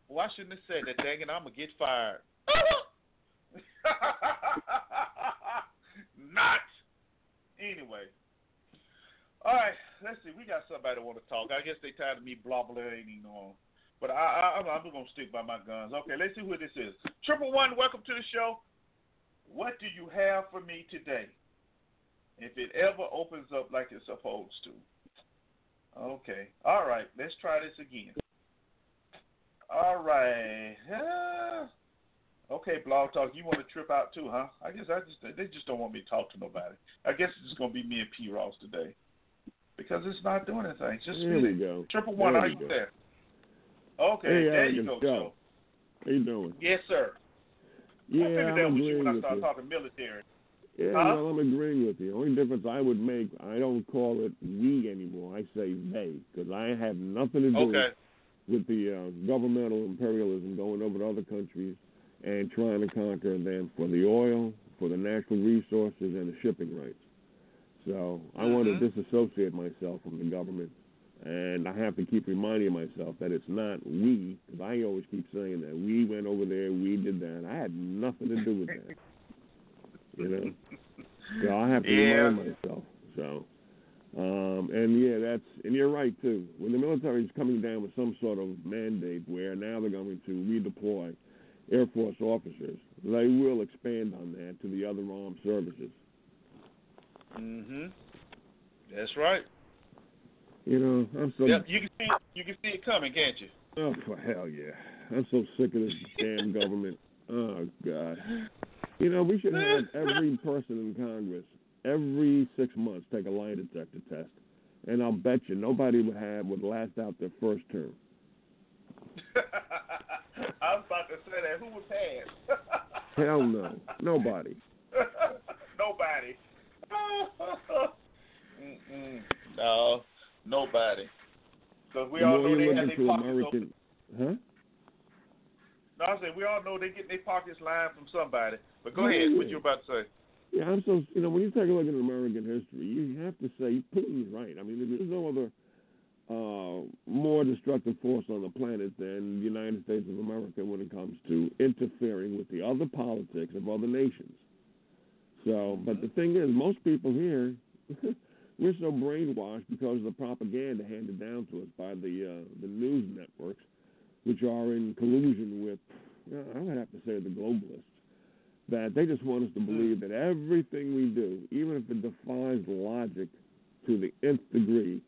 Well, I shouldn't have said that, dang it. I'm to get fired. <laughs> Not. Anyway. All right, let's see. We got somebody want to talk. I guess they tired of me blobbling on. But I, I, I'm, to stick by my guns. Okay, let's see who this is. Triple One, welcome to the show. What do you have for me today? If it ever opens up like it's supposed to. Okay. All right. Let's try this again. All right. Okay, Blog Talk. You want to trip out too, huh? I guess I just they just don't want me to talk to nobody. I guess it's just gonna be me and P. Ross today because it's not doing anything. It's just There we go. Triple one. There Are you go. there? Okay. Hey, there you go. Joe. How you doing? yes, sir. Yeah, I figured I'm was you when I started you. talking military. Yeah, Huh? well, I'm agreeing with you. The only difference I would make, I don't call it we anymore. I say they, because I have nothing to do Okay. with the uh, governmental imperialism going over to other countries and trying to conquer them for the oil, for the natural resources, and the shipping rights. So I want to disassociate myself from the government, and I have to keep reminding myself that it's not we, because I always keep saying that we went over there, we did that. I had nothing to do with that. You know, so I have to Yeah. remind myself. So, um, and yeah, that's and you're right too. When the military is coming down with some sort of mandate where now they're going to redeploy Air Force officers, they will expand on that to the other armed services. Mhm. That's right. You know, I'm so. You can see you can see it coming, can't you? oh for hell yeah, I'm so sick of this damn government. Oh god. You know, we should have every person in Congress every six months take a lie detector test, and I'll bet you nobody would have would last out their first term. <laughs> I was about to say that. Who was passed? Hell no, nobody. <laughs> nobody. No, nobody. Because we all know they have their pockets American, huh? No, I said we all know they get their pockets lined from somebody. But go Yeah, ahead. What yeah. you about to say? Yeah, I'm so you know when you take a look at American history, you have to say Putin's right. I mean, there's no other uh, more destructive force on the planet than the United States of America when it comes to interfering with the other politics of other nations. So, but the thing is, most people here, <laughs> we're so brainwashed because of the propaganda handed down to us by the uh, the news networks, which are in collusion with, uh, I would have to say, the globalists that they just want us to believe that everything we do, even if it defies logic to the nth degree,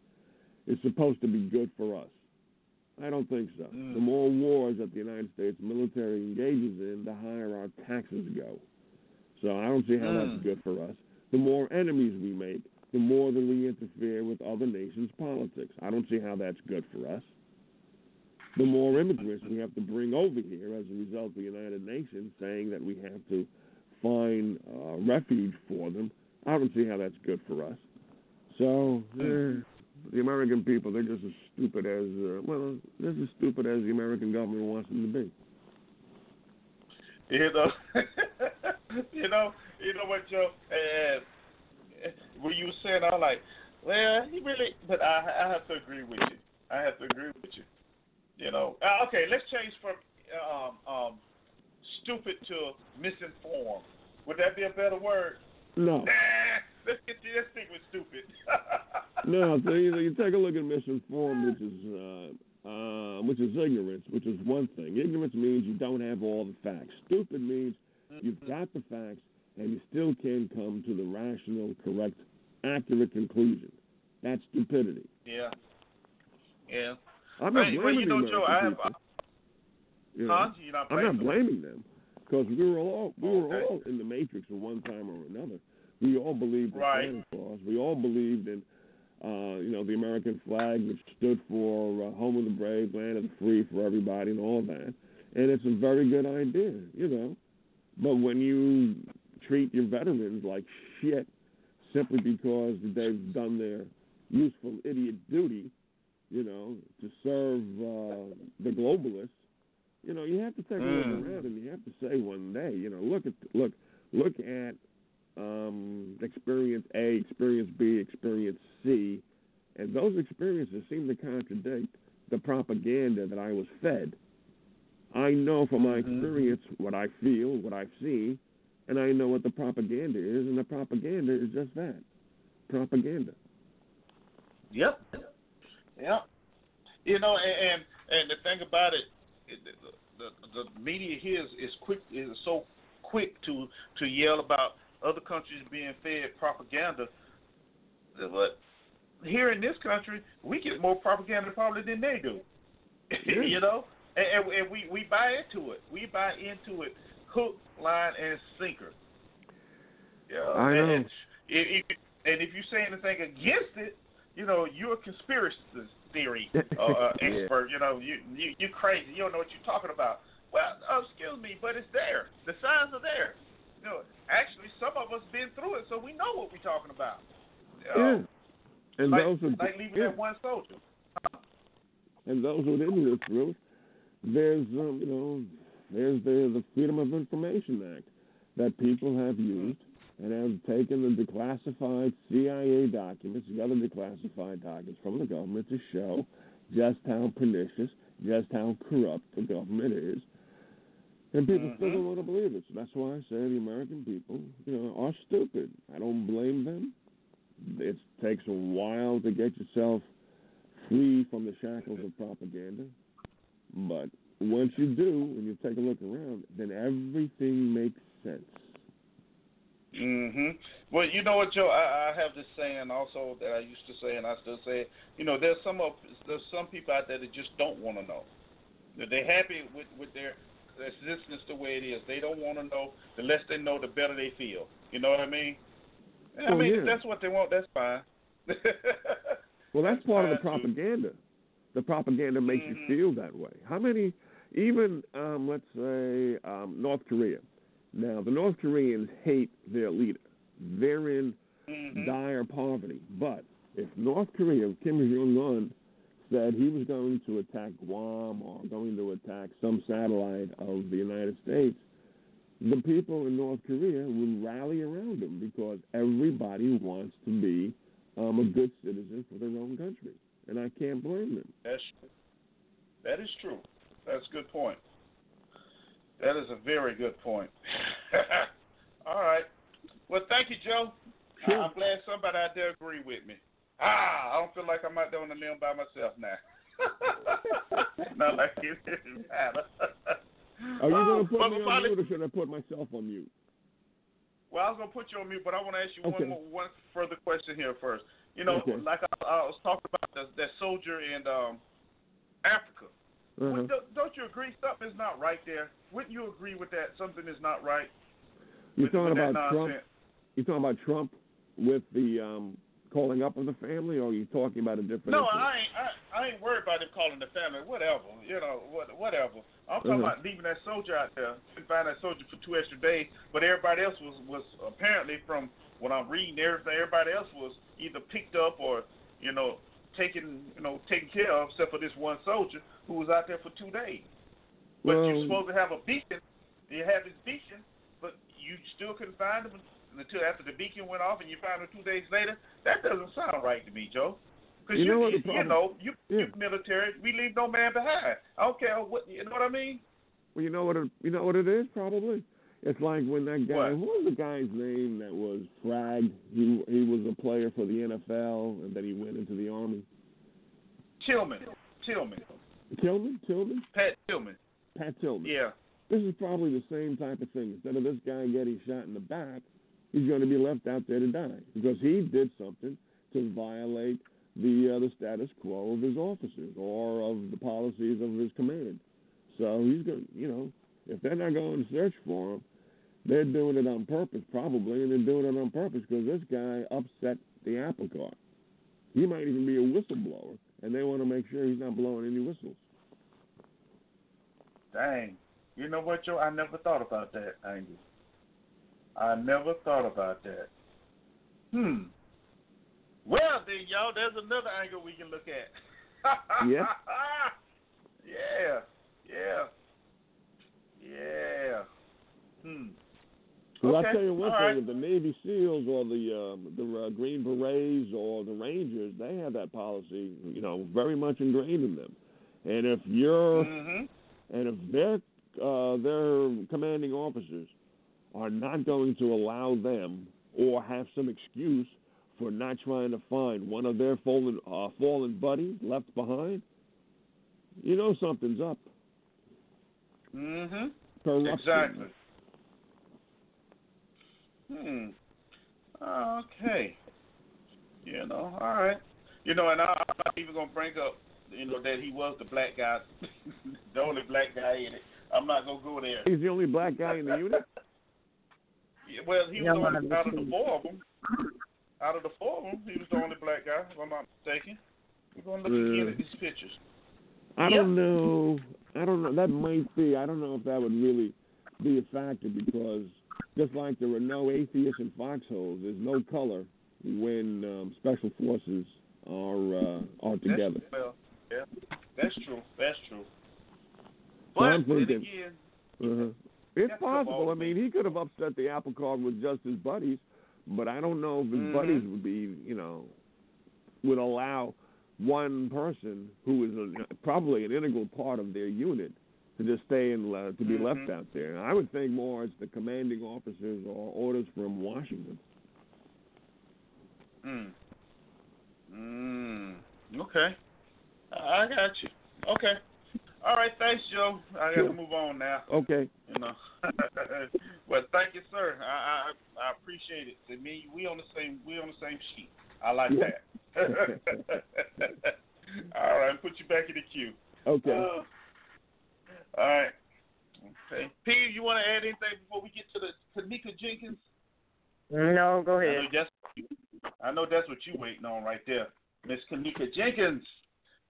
is supposed to be good for us. I don't think so. Mm. The more wars that the United States military engages in, the higher our taxes go. So I don't see how Mm. that's good for us. The more enemies we make, the more that we interfere with other nations' politics. I don't see how that's good for us. The more immigrants we have to bring over here as a result of the United Nations saying that we have to find uh, refuge for them, I don't see how that's good for us. So, eh, the American people, they're just as stupid as, uh, well, they're as stupid as the American government wants them to be. You know, <laughs> you know, you know what, Joe? Uh, when you were saying, I was like, well, he really, but I, I have to agree with you. I have to agree with you. You know, uh, okay, let's change from um, um, stupid to misinformed. Would that be a better word? No. Nah, let's get let's stick with stupid. <laughs> No, so you, you take a look at misinformed, which is uh, uh, which is ignorance, which is one thing. Ignorance means you don't have all the facts. Stupid means you've got the facts and you still can't come to the rational, correct, accurate conclusion. That's stupidity. yeah, yeah. I'm not blaming well, you know, Joe, I have, people. You know, huh? Not I'm not blaming them? blaming them because we were all we were Okay. all in the matrix at one time or another. We all believed in Right. Santa Claus. We all believed in uh, you know the American flag, which stood for uh, home of the brave, land of the free for everybody, and all that. And it's a very good idea, you know. But when you treat your veterans like shit simply because they've done their useful idiot duty, you know, to serve uh, the globalists, you know, you have to take a look Mm. around and you have to say one day, you know, look at look look at um, experience A, experience B, experience C, and those experiences seem to contradict the propaganda that I was fed. I know from my Mhm. experience what I feel, what I've seen, and I know what the propaganda is, and the propaganda is just that propaganda. Yep. Yep. You know, and and, and the thing about it, it the, the the media here is, is quick is so quick to to yell about other countries being fed propaganda. But here in this country, we get more propaganda probably than they do. <laughs> Yeah. you know, and, and, and we we buy into it. We buy into it, hook, line, and sinker. Yeah, I and, know. And if, and if you say anything against it, you know, you're a conspiracy theory <laughs> uh, uh, Yeah. expert. You know, you, you you're crazy. You don't know what you're talking about. Well, uh, excuse me, but it's there. The signs are there. You know, actually, some of us been through it, so we know what we're talking about. Yeah. And like, those are like leaving yeah. that one soldier. and those who didn't live through it, there's um, you know there's the the Freedom of Information Act that people have used and have taken the declassified CIA documents, the other declassified documents from the government to show just how pernicious, just how corrupt the government is. And people still Mhm. don't want to believe it. So that's why I say the American people, you know, are stupid. I don't blame them. It takes a while to get yourself free from the shackles of propaganda. But once you do, and you take a look around, then everything makes sense. Mhm. Well, you know what, Joe? I, I have this saying also that I used to say, and I still say. it. You know, there's some of there's some people out there that just don't want to know. They're happy with with their existence the way it is. They don't want to know. The less they know, the better they feel. You know what I mean? I Oh, mean, yeah. if that's what they want. That's fine. <laughs> Well, that's part of the propaganda. The propaganda makes Mhm. you feel that way. How many, even um, let's say um, North Korea. Now, the North Koreans hate their leader. They're in Mhm. dire poverty. But if North Korea, Kim Jong Un, said he was going to attack Guam or going to attack some satellite of the United States, the people in North Korea would rally around him because everybody wants to be um, a good citizen for their own country. And I can't blame them. That's that is true. That's a good point. That is a very good point. <laughs> All right. Well, thank you, Joe. Sure. I'm glad somebody out there agree with me. Ah, I don't feel like I'm out there on the limb by myself now. <laughs> Not like it didn't matter. Are you Oh, going to put me on mute or should I put myself on mute? Well, I was gonna put you on mute, but I want to ask you Okay. one more, one further question here first. You know, Okay. like I, I was talking about the, that soldier in um, Africa. Uh-huh. Well, don't, don't you agree something is not right there? Wouldn't you agree with that? Something is not right. You're with, talking with about Trump? You're talking about Trump with the um, calling up of the family, or are you talking about a different? No, incident? I ain't. I, I ain't worried about them calling the family. Whatever, you know, what, whatever. I'm talking Uh-huh. about leaving that soldier out there. Couldn't find that soldier for two extra days, but everybody else was was apparently from what I'm reading. Everything, everybody else was either picked up or you know taken you know taken care of, except for this one soldier who was out there for two days. But Well- you're supposed to have a beacon. You have this beacon, but you still couldn't find him until after the beacon went off, and you found him two days later. That doesn't sound right to me, Joe. Because You you, know what you, problem- know, you, Yeah. you military, we leave no man behind. I don't care what you know what I mean. Well, you know what? It, you know what it is probably. It's like when that guy. What? Who was the guy's name that was fragged? He he was a player for the NFL, and then he went into the army. Tillman, Tillman, Tillman, Tillman, Pat Tillman. Pat Tillman. Yeah. This is probably the same type of thing. Instead of this guy getting shot in the back, he's going to be left out there to die because he did something to violate the uh, the status quo of his officers or of the policies of his command. So he's going, you know, if they're not going to search for him, they're doing it on purpose, probably, and they're doing it on purpose because this guy upset the apple cart. He might even be a whistleblower, and they want to make sure he's not blowing any whistles. Dang. You know what, Joe? I never thought about that angle. I never thought about that. Hmm. Well, then, y'all, there's another angle we can look at. <laughs> Yeah? yeah. Yeah. Yeah. Hmm. Well, Okay, I'll tell you one all thing: right. if the Navy SEALs or the um, the uh, Green Berets or the Rangers, they have that policy, you know, very much ingrained in them. And if you're Mm-hmm. and if their uh, their commanding officers are not going to allow them or have some excuse for not trying to find one of their fallen uh, fallen buddies left behind, you know something's up. Mm-hmm. Corruption. Exactly. Hmm. Okay. You know, all right. You know, and I, I'm not even gonna bring up, you know, that he was the black guy, <laughs> the only black guy in it. I'm not gonna go there. He's the only black guy in the unit. <laughs> Yeah, well, he was one only, of the out of the four of them. Out of the four of them, he was the only black guy, if I'm not mistaken. We're gonna look again Uh, at these pictures. I Yep. don't know. I don't know. That might be. I don't know if that would really be a factor because just like there are no atheists in foxholes, there's no color when um, special forces are uh, are together. That's, well, yeah, that's true. That's true. So I'm But then again, Uh-huh. It's That's possible. I mean, he could have upset the apple cart with just his buddies, but I don't know if his Mhm. buddies would be, you know, would allow one person who is a, probably an integral part of their unit to just stay and uh, to be left Mhm. out there. I would think more it's the commanding officers or orders from Washington. Mm. Mm. Okay. I got you. Okay. All right. Thanks, Joe. I got Sure. to move on now. Okay. You know. <laughs> well, thank you, sir. I, I I appreciate it. To me, we on the same we on the same sheet. I like Yeah. that. <laughs> All right. Put you back in the queue. Okay. Uh, all right. Okay. P, you want to add anything before we get to the Tanika Jenkins? No, go I know ahead. that's I know that's what you waiting on right there. Miss Kenneka Jenkins.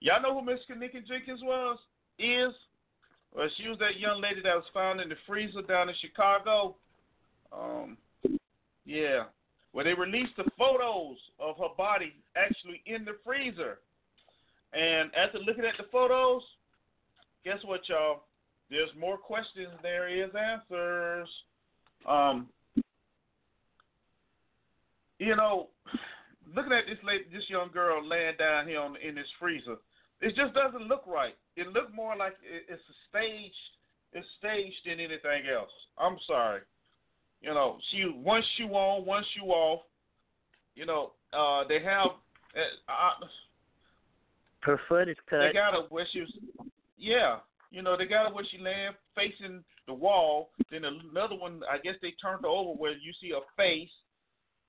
Y'all know who Miss Kenneka Jenkins was? Is? Well, she was that young lady that was found in the freezer down in Chicago. Um, yeah. Where they released the photos of her body actually in the freezer. And after looking at the photos, guess what, y'all? There's more questions than there is answers. Um, you know, looking at this lady, this young girl laying down here on, in this freezer, it just doesn't look right. It looked more like it's a staged, it's staged than anything else. I'm sorry. You know, she one shoe on, one shoe off. You know, uh, they have. Uh, uh, Her foot is cut. they got her where she was. Yeah, you know, they got her where she laying facing the wall. Then another one, I guess they turned her over where you see her face.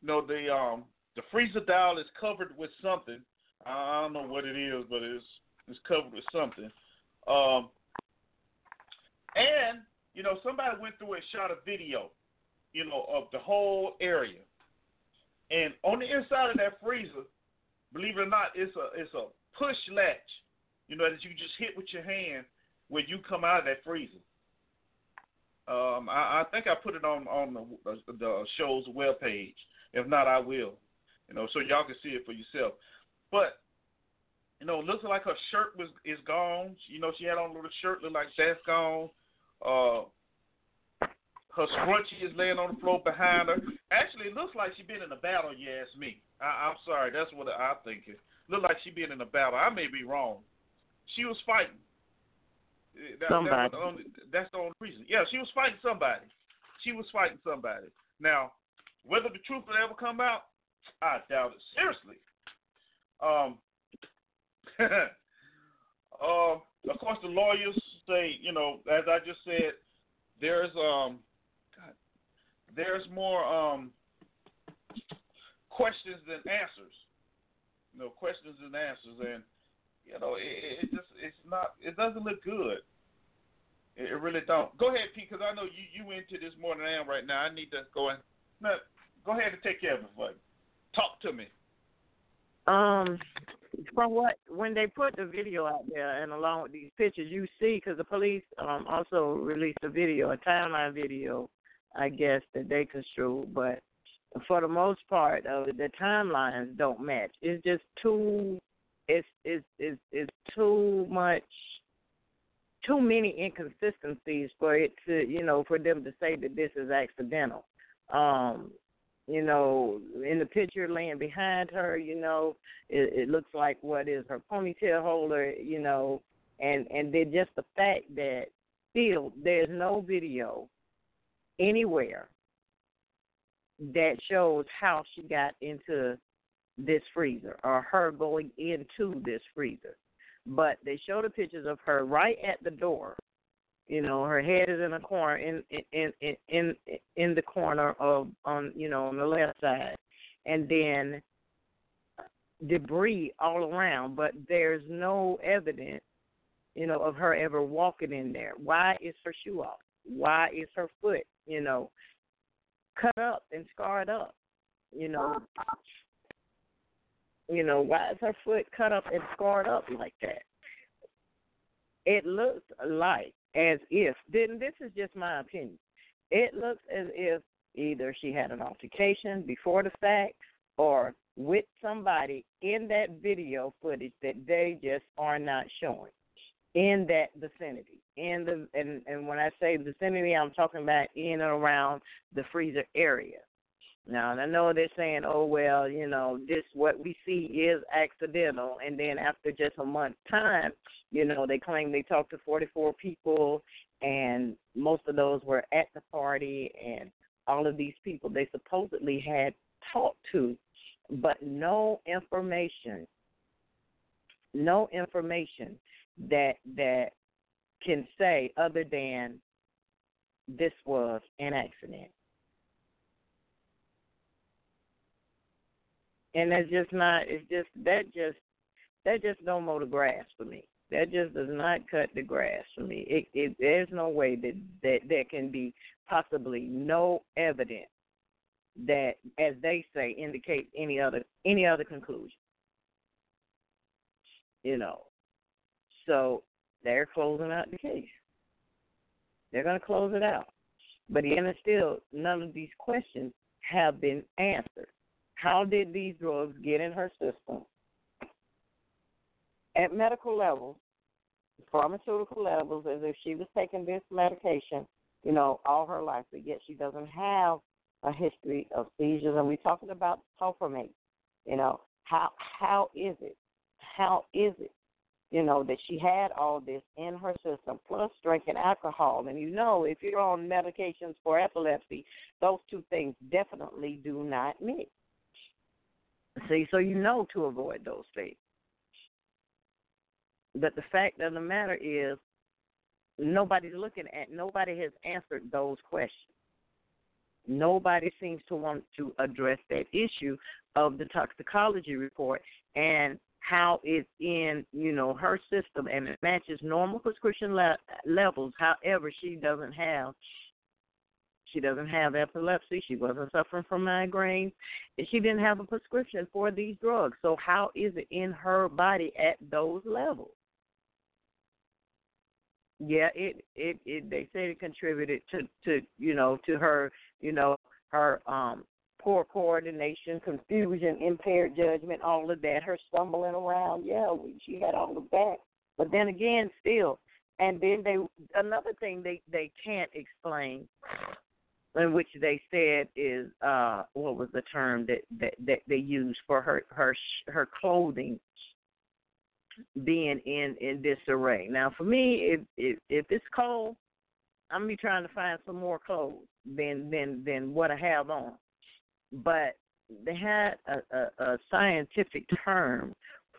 You know, the um the freezer dial is covered with something. I don't know what it is, but it's it's covered with something. Um, and you know, somebody went through and shot a video, you know, of the whole area. And on the inside of that freezer, believe it or not, it's a it's a push latch, you know, that you just hit with your hand when you come out of that freezer. Um, I, I think I put it on on the, the show's webpage. If not, I will. You know, so y'all can see it for yourself. But you know, it looks like her shirt was is gone. You know, she had on a little shirt, look like that's gone. Uh, her scrunchie is laying on the floor behind her. Actually, it looks like she been in a battle. You ask me. I, I'm sorry, that's what I think. It looked like she been in a battle. I may be wrong. She was fighting. Uh, That, Somebody. That's the, only, that's the only reason. Yeah, she was fighting somebody. She was fighting somebody. Now, whether the truth will ever come out, I doubt it. Seriously. Um, <laughs> um, of course, the lawyers say, you know, as I just said, there's um, God, there's more um questions than answers. You know, questions and answers, and you know, it, it just it's not, it doesn't look good. It, it really don't. Go ahead, Pete, because I know you you into this more than I am right now. I need to go and no, go ahead and take care of it. Talk to me. Um, from what when they put the video out there and along with these pictures, you see because the police um also released a video, a timeline video, I guess that they construed, but for the most part of it, the timelines don't match. It's just too, it's it's it's it's too much, too many inconsistencies for it to you know for them to say that this is accidental. Um, you know, in the picture laying behind her, you know, it, it looks like what is her ponytail holder, you know, and and then just the fact that still there's no video anywhere that shows how she got into this freezer or her going into this freezer. But they show the pictures of her right at the door. You know, her head is in a corner in in in in in the corner of on you know on the left side, and then debris all around, but there's no evidence, you know, of her ever walking in there. Why is her shoe off? Why is her foot, you know, cut up and scarred up? You know, you know, why is her foot cut up and scarred up like that? It looks like as if then this is just my opinion. It looks as if either she had an altercation before the fact or with somebody in that video footage that they just are not showing in that vicinity. In the and and when I say vicinity, I'm talking about in and around the freezer area. Now, and I know they're saying, "Oh well, you know, this what we see is accidental," and then after just a month time, you know, they claim they talked to 44 people, and most of those were at the party, and all of these people they supposedly had talked to, but no information, no information that that can say other than this was an accident. And that's just not it's just that just that just don't mow the grass for me. That just does not cut the grass for me. It, it there's no way that that there can be possibly no evidence that, as they say, indicates any other any other conclusion. You know, so they're closing out the case. They're going to close it out, but again, still none of these questions have been answered. How did these drugs get in her system? At medical levels, pharmaceutical levels, as if she was taking this medication, you know, all her life, but yet she doesn't have a history of seizures. And we're talking about sulfamate. You know, how how is it? How is it? You know that she had all this in her system, plus drinking alcohol. And you know, if you're on medications for epilepsy, those two things definitely do not mix. See, so you know to avoid those things. But the fact of the matter is, nobody's looking at, nobody has answered those questions. Nobody seems to want to address that issue of the toxicology report and how it's in, you know, her system and it matches normal prescription le- levels. However, she doesn't have she doesn't have epilepsy. She wasn't suffering from migraines. She didn't have a prescription for these drugs. So how is it in her body at those levels? Yeah, it it, it they said it contributed to to you know to her you know her um poor coordination, confusion, impaired judgment, all of that. Her stumbling around. Yeah, she had all of that. But then again, still, and then they another thing they they can't explain in which they said is uh what was the term that that, that they used for her her her clothing being in in disarray. Now, for me, if if, if it's cold, I'm gonna be trying to find some more clothes than than than what I have on. But they had a, a, a scientific term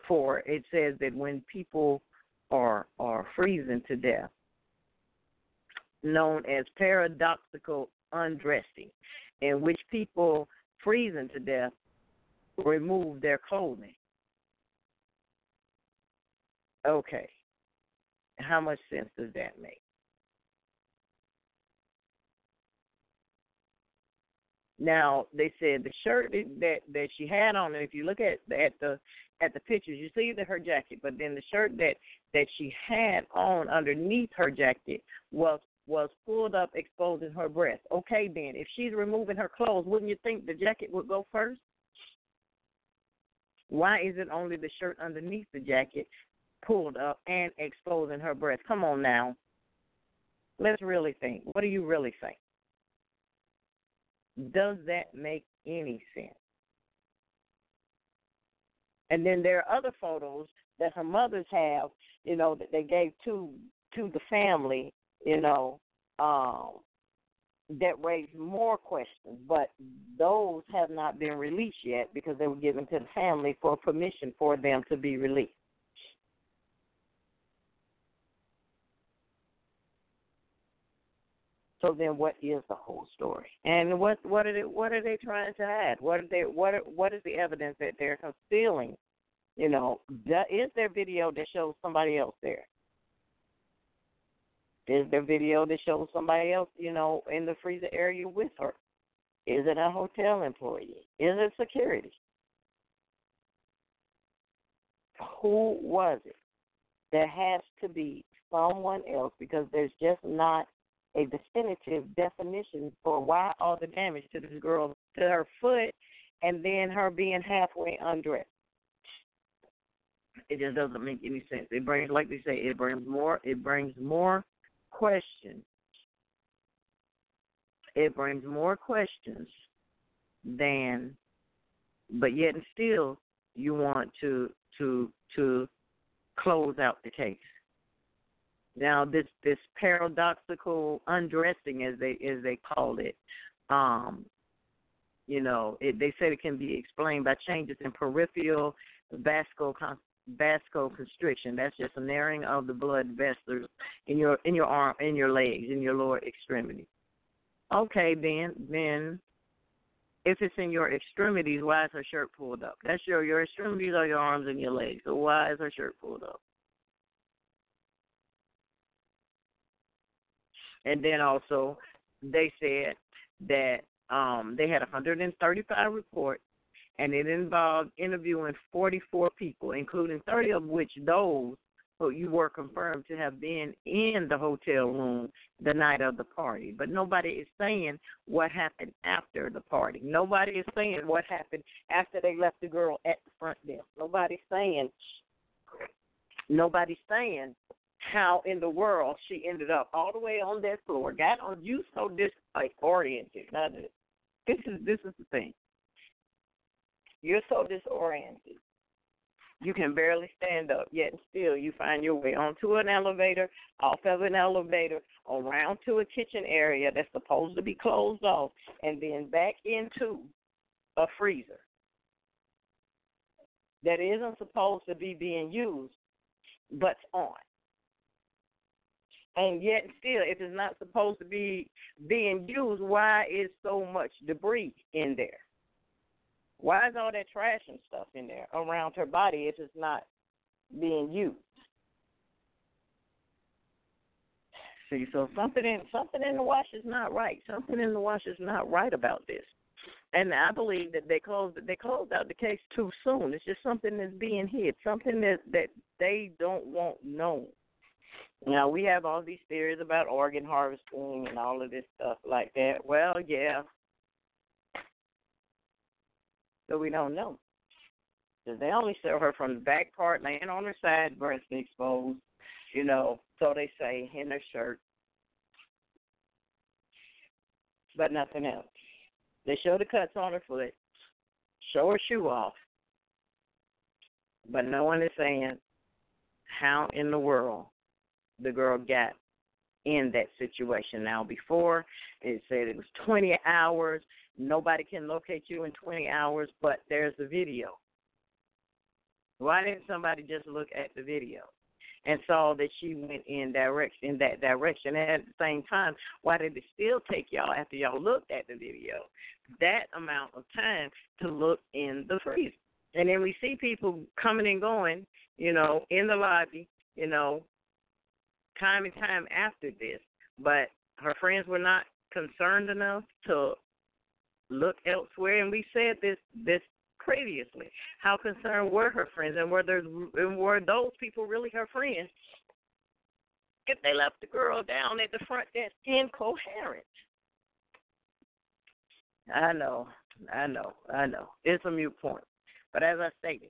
for it. Says that when people are are freezing to death, known as paradoxical undressing, in which people freezing to death remove their clothing. Okay. How much sense does that make? Now they said the shirt that that she had on, if you look at at the at the pictures, you see that her jacket, but then the shirt that that she had on underneath her jacket was was pulled up, exposing her breast. Okay, then if she's removing her clothes, wouldn't you think the jacket would go first? Why is it only the shirt underneath the jacket pulled up and exposing her breast. Come on now. Let's really think. What do you really think? Does that make any sense? And then there are other photos that her mothers have, you know, that they gave to to the family, you know, um, that raise more questions, but those have not been released yet because they were given to the family for permission for them to be released. So then, what is the whole story? And what what are they what are they trying to hide? What are they what are, what is the evidence that they're concealing You know, that is there video that shows somebody else there? Is there video that shows somebody else, you know, in the freezer area with her? Is it a hotel employee? Is it security? Who was it? There has to be someone else because there's just not a definitive definition for why all the damage to this girl to her foot and then her being halfway undressed. It just doesn't make any sense. It brings like they say, it brings more it brings more questions. It brings more questions than but yet and still you want to to to close out the case. Now this this paradoxical undressing as they as they call it, um, you know, it, they said it can be explained by changes in peripheral vascular vasoconstriction. That's just a narrowing of the blood vessels in your in your arm, in your legs, in your lower extremity. Okay, then then if it's in your extremities, why is her shirt pulled up? That's your your extremities are your arms and your legs. So why is her shirt pulled up? And then also they said that um they had 135 reports and it involved interviewing 44 people, including 30 of which those who you were confirmed to have been in the hotel room the night of the party. But nobody is saying what happened after the party. Nobody is saying what happened after they left the girl at the front desk. Nobody's saying nobody's saying how in the world she ended up all the way on that floor. Got on you so disoriented. Now this is this is the thing. You're so disoriented. You can barely stand up, yet still you find your way onto an elevator, off of an elevator, around to a kitchen area that's supposed to be closed off, and then back into a freezer that isn't supposed to be being used, but's on. And yet still, if it's not supposed to be being used, why is so much debris in there? Why is all that trash and stuff in there around her body if it's not being used? See, so something in something in the wash is not right. Something in the wash is not right about this. And I believe that they closed they closed out the case too soon. It's just something that's being hid, something that that they don't want known. Now we have all these theories about organ harvesting and all of this stuff like that. Well, yeah, but we don't know. They only show her from the back part, laying on her side, breast exposed, you know, so they say in her shirt. But nothing else. They show the cuts on her foot, show her shoe off. But no one is saying how in the world the girl got in that situation. Now, before it said it was 20 hours, Nobody can locate you in 20 hours, but there's the video. Why didn't somebody just look at the video and saw that she went in direction in that direction? And at the same time, why did it still take y'all after y'all looked at the video that amount of time to look in the freezer? And then we see people coming and going, you know, in the lobby, you know, time and time after this. But her friends were not concerned enough to look elsewhere. And we said this this previously. How concerned were her friends, and were there and were those people really her friends? If they left the girl down at the front desk incoherent. I know, I know, I know. It's a mute point. But as I stated,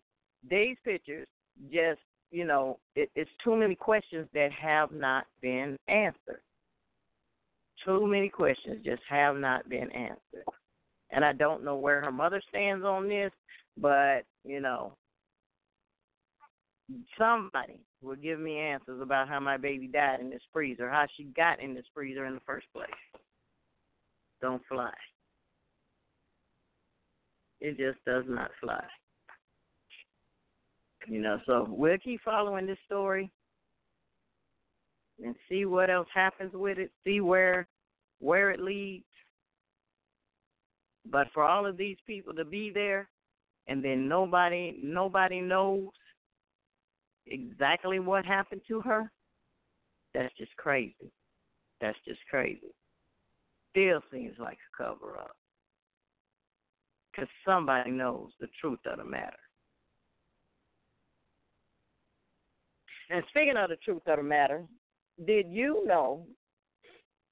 these pictures just, you know, it, it's too many questions that have not been answered. Too many questions just have not been answered and I don't know where her mother stands on this, but you know, somebody will give me answers about how my baby died in this freezer, how she got in this freezer in the first place. Don't fly. It just does not fly. You know, so we'll keep following this story and see what else happens with it, see where where it leads but for all of these people to be there and then nobody nobody knows exactly what happened to her. That's just crazy. That's just crazy. Still seems like a cover up. Because somebody knows the truth of the matter. And speaking of the truth of the matter, did you know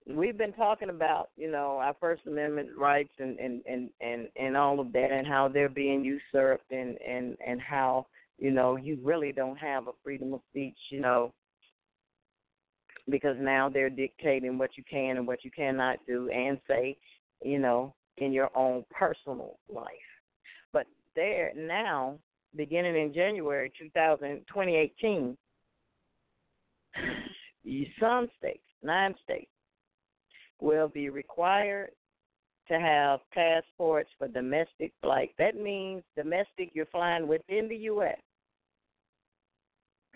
we've been talking about, you know, our First Amendment rights and and and and, and all of that and how they're being usurped and and and how, you know, you really don't have a freedom of speech, you know, because now they're dictating what you can and what you cannot do and say, you know, in your own personal life. But there now, beginning in January 2000, 2018, <sighs> some states, nine states, will be required to have passports for domestic flight. That means domestic, you're flying within the U.S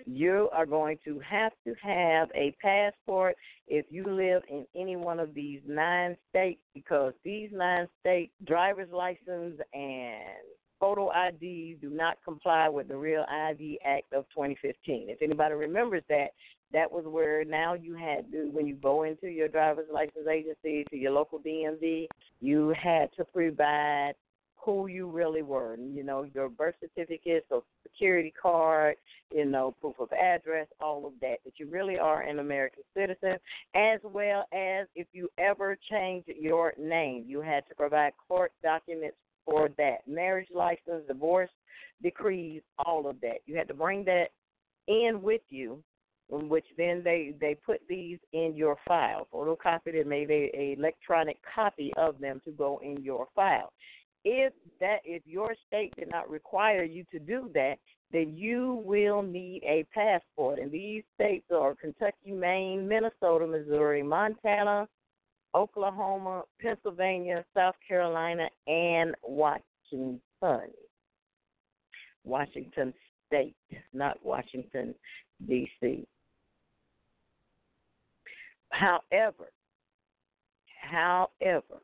you are going to have to have a passport if you live in any one of these nine states because these nine states driver's license and photo ID do not comply with the Real ID Act of 2015. If anybody remembers that, that was where now you had to, when you go into your driver's license agency to your local DMV, you had to provide who you really were. You know, your birth certificate, social security card, you know, proof of address, all of that, that you really are an American citizen, as well as if you ever change your name, you had to provide court documents for that. Marriage license, divorce decrees, all of that. You had to bring that in with you which then they they put these in your file photocopied and made a, a electronic copy of them to go in your file if that if your state did not require you to do that, then you will need a passport. And these states are Kentucky, Maine, Minnesota, Missouri, Montana, Oklahoma, Pennsylvania, South Carolina, and Washington. Washington State, not Washington, D.C. However, however,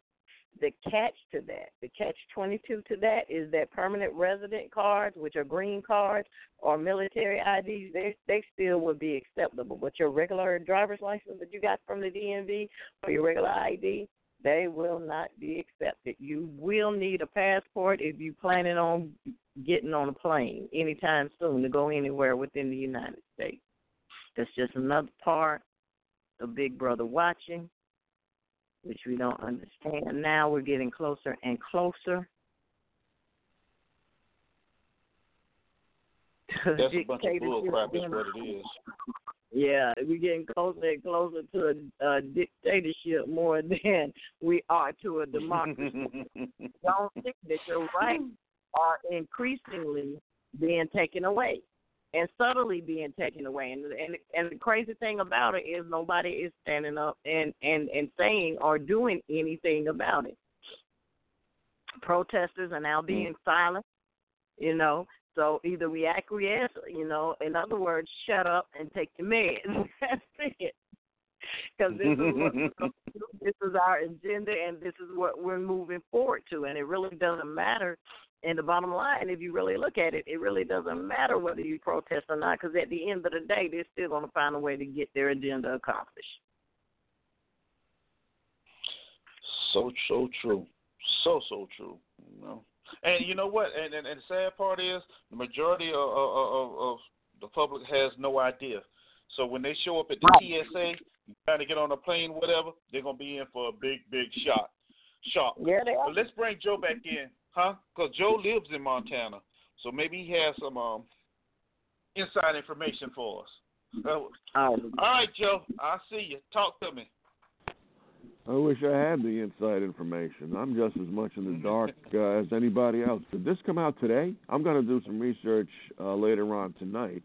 the catch to that, the catch 22 to that is that permanent resident cards, which are green cards or military IDs, they they still would be acceptable. But your regular driver's license that you got from the DMV or your regular ID, they will not be accepted. You will need a passport if you're planning on getting on a plane anytime soon to go anywhere within the United States. That's just another part of Big Brother watching which we don't understand. Now we're getting closer and closer. <laughs> That's a bunch of bullcrap, is what it is. Yeah, we're getting closer and closer to a, a dictatorship more <laughs> than we are to a democracy. <laughs> don't think that your rights are increasingly being taken away and subtly being taken away. And and and the crazy thing about it is nobody is standing up and and and saying or doing anything about it. Protesters are now being mm. silent. You know, so either we acquiesce, you know, in other words, shut up and take your meds. <laughs> That's it. Because this is what, <laughs> this is our agenda, and this is what we're moving forward to. And it really doesn't matter and the bottom line, if you really look at it, it really doesn't matter whether you protest or not, because at the end of the day, they're still going to find a way to get their agenda accomplished. So so true, so so true. You know, and you know what? And and, and the sad part is, the majority of, of, of the public has no idea. So when they show up at the TSA, trying to get on a plane, whatever, they're gonna be in for a big, big shot. Shock. Yeah, they are. But let's bring Joe back in Huh? Because Joe lives in Montana, so maybe he has some um, inside information for us. oh. All right, Joe. I see you. Talk to me. I wish I had the inside information. I'm just as much in the dark uh, as anybody else. Did this come out today? I'm going to do some research uh, later on tonight.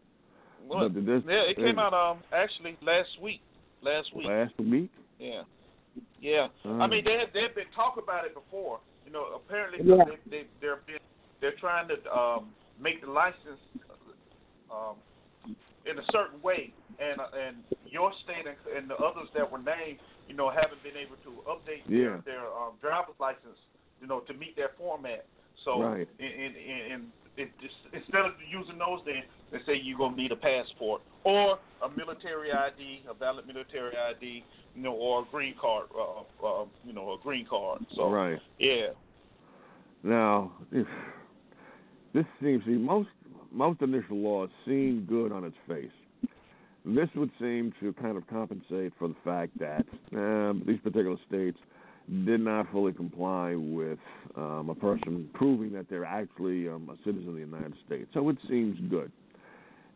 Well, this, yeah, it came out um actually last week. Last week. Last week. Yeah. Yeah. Uh, I mean, they had they've been talking about it before, you know, apparently yeah. they, they they're they're trying to um, make the license um, in a certain way, and uh, and your state and, and the others that were named, you know, haven't been able to update yeah. their, their um, driver's license, you know, to meet that format. So Right. in, and, and it just, instead of using those, then they say you're gonna need a passport or a military ID, a valid military ID, you know, or a green card, uh, uh, you know, a green card. So right. yeah, Now, if this seems see most most initial laws seem good on its face. This would seem to kind of compensate for the fact that um, these particular states did not fully comply with um, a person proving that they're actually um, a citizen of the United States. So it seems good.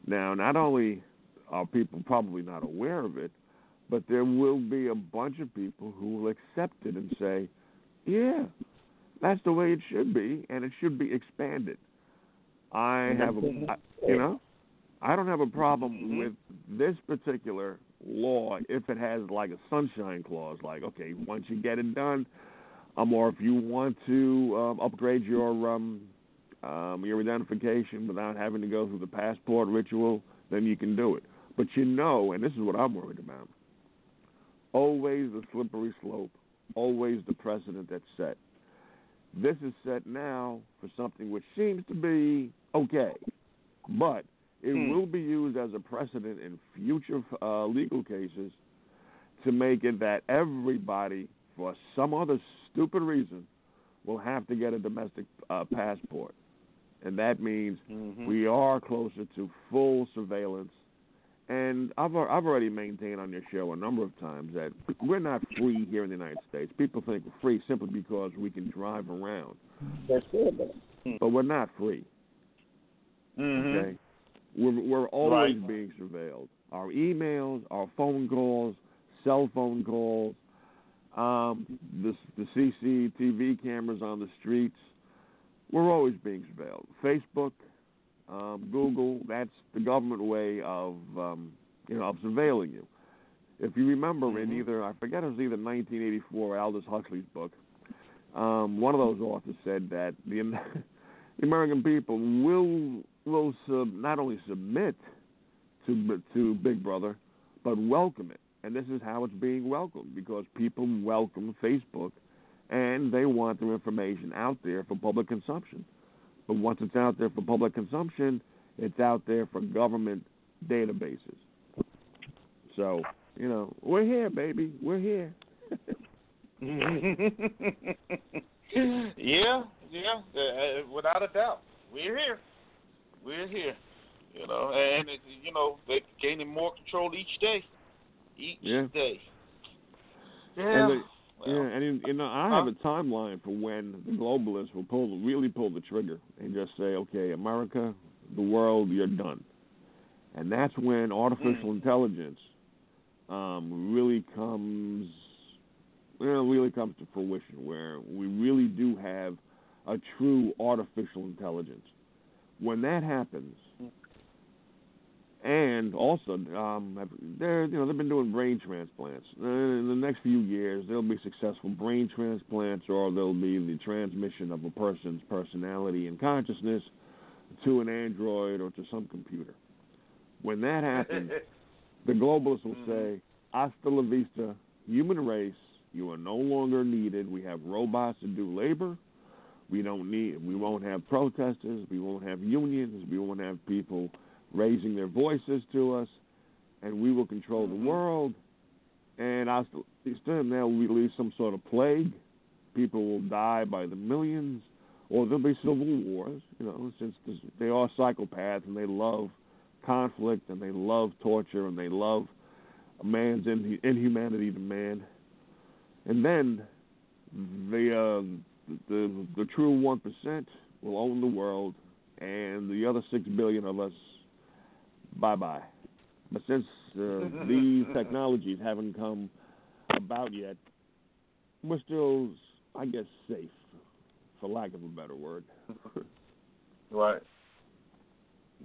Now, not only are people probably not aware of it, but there will be a bunch of people who will accept it and say, yeah, that's the way it should be, and it should be expanded. I have, a, I, you know, I don't have a problem with this particular law if it has like a sunshine clause, like okay, once you get it done, um, or if you want to um, upgrade your um, um, your identification without having to go through the passport ritual, then you can do it. But you know, and this is what I'm worried about. Always the slippery slope, always the precedent that's set. This is set now for something which seems to be okay, but it Hmm. will be used as a precedent in future uh, legal cases to make it that everybody, for some other stupid reason, will have to get a domestic uh, passport. And that means Mhm. we are closer to full surveillance. And I've I've already maintained on your show a number of times that we're not free here in the United States. People think we're free simply because we can drive around, That's good. but we're not free. Mhm. Okay, we're we're always Right. being surveilled. Our emails, our phone calls, cell phone calls, um, the the CCTV cameras on the streets. We're always being surveilled. Facebook, um, Google. That's the government way of um, you know of surveilling you. If you remember in Mhm. either I forget it was either 1984 or Aldous Huxley's book, um, one of those authors said that the <laughs> the American people will will sub, not only submit to to Big Brother, but welcome it. And this is how it's being welcomed because people welcome Facebook, and they want their information out there for public consumption. But once it's out there for public consumption, it's out there for government databases. So you know, we're here, baby. We're here. <laughs> yeah, yeah, uh, without a doubt, we're here. We're here. You know, and it, you know they're gaining more control each day, each Yeah. day. Yeah. And the- well, Yeah, and you- you know, I have a timeline for when the globalists will pull, really pull the trigger and just say, "Okay, America, the world, you're done," and that's when artificial intelligence um, really comes, well, really comes to fruition, where we really do have a true artificial intelligence. When that happens, and also, um, they're you know they've been doing brain transplants. Uh, In the next few years, there'll be successful brain transplants, or there'll be the transmission of a person's personality and consciousness to an android or to some computer. When that <laughs> happens, the globalists will Mhm. say, "Hasta la vista, human race. You are no longer needed. We have robots to do labor. We don't need. We won't have protesters. We won't have unions. We won't have people." raising their voices to us, and we will control the world. And I still they'll release some sort of plague. People will die by the millions, or there'll be civil wars. You know, since this, they are psychopaths and they love conflict and they love torture and they love a man's in, inhumanity to man. And then the uh, the the true one percent will own the world, and the other six billion of us bye bye. But since uh, <laughs> these technologies haven't come about yet, we're still, I guess, safe, for lack of a better word. <laughs> Right.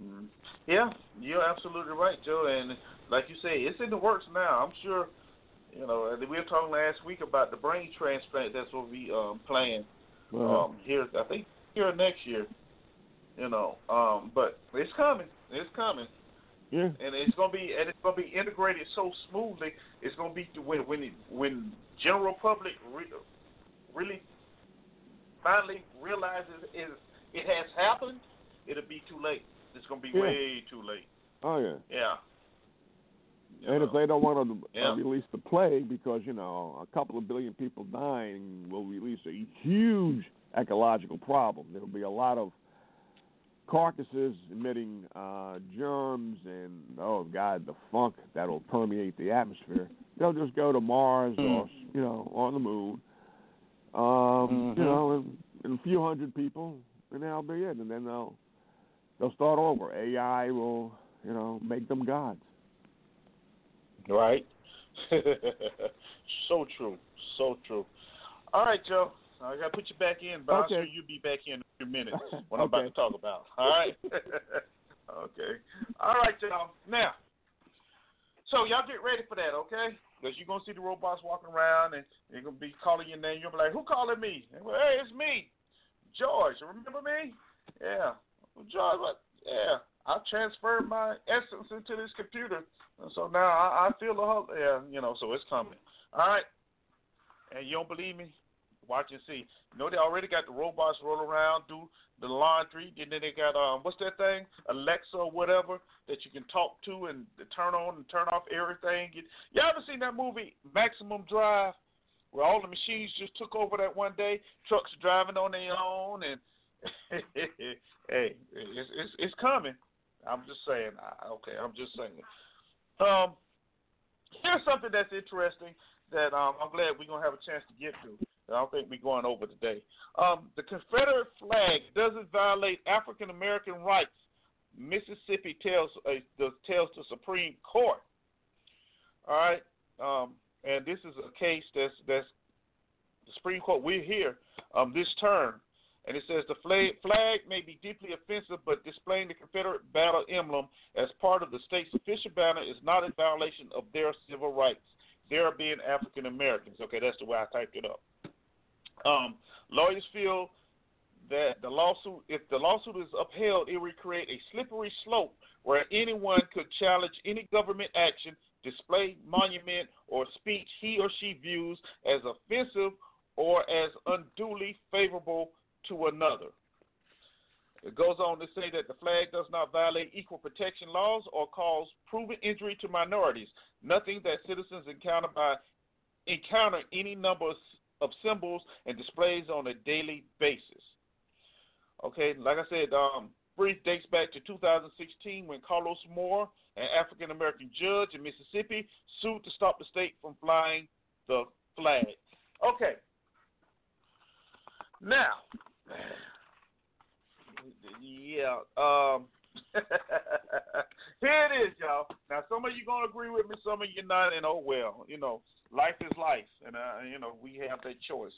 Mm. Yeah, you're absolutely right, Joe. And like you say, it's in the works now. I'm sure. You know, we were talking last week about the brain transplant that's what we um, planned Uh, um, here. I think here next year. You know, um, but it's coming. It's coming, yeah, and it's gonna be and it's gonna be integrated so smoothly. It's gonna be when when it, when general public re, really finally realizes is it has happened, it'll be too late. It's gonna be Yeah. way too late. Oh yeah. Yeah. And if they don't want to Yeah. uh, release the plague because you know a couple of billion people dying will release a huge ecological problem. There will be a lot of carcasses emitting uh, germs and oh god, the funk that'll permeate the atmosphere. They'll just go to Mars or you know on the moon. Um, Mhm. You know, and, and a few hundred people, and that'll be it. And then they'll they'll start over. AI will you know make them gods. Right. <laughs> so true. So true. All right, Joe. I gotta put you back in, but I'm sure you'll be back in a few minutes <laughs> what I'm about to talk about. All right. <laughs> okay. All right, y'all. Now, so y'all get ready for that, okay? Because you're gonna see the robots walking around and they're gonna be calling your name. You'll be like, "Who calling me?" And, hey, it's me, George. Remember me? Yeah. George, what? Yeah. I transferred my essence into this computer, and so now I, I feel the whole. Yeah, you know. So it's coming. All right. And you don't believe me? Watch and see. You know they already got the robots roll around, do the laundry, and then they got um what's that thing? Alexa or whatever that you can talk to and turn on and turn off everything. You, you ever seen that movie Maximum Drive? Where all the machines just took over that one day, trucks driving on their own, and <laughs> hey, it's, it's it's coming. I'm just saying. I- Okay, I'm just saying. Um, here's something that's interesting that um, I'm glad we're gonna have a chance to get to. I don't think we're going over today. Um, the Confederate flag doesn't violate African American rights. Mississippi tells uh, the, tells the Supreme Court. All right, um, and this is a case that's that's the Supreme Court. We're here um, this term, and it says the flag, may be deeply offensive, but displaying the Confederate battle emblem as part of the state's official banner is not in violation of their civil rights. Their being African Americans. Okay, that's the way I typed it up. Um, lawyers feel that the lawsuit, if the lawsuit is upheld, it will create a slippery slope where anyone could challenge any government action, display, monument, or speech he or she views as offensive or as unduly favorable to another. It goes on to say that the flag does not violate equal protection laws or cause proven injury to minorities. Nothing that citizens encounter by encounter any number of symbols and displays on a daily basis. Okay, like I said, um, brief dates back to 2016 when Carlos Moore, an African American judge in Mississippi, sued to stop the state from flying the flag. Okay. Now, yeah, um, <laughs> here it is, y'all. Now, some of you gonna agree with me, some of you not, and oh well, you know, life is life, and uh, you know, we have that choice.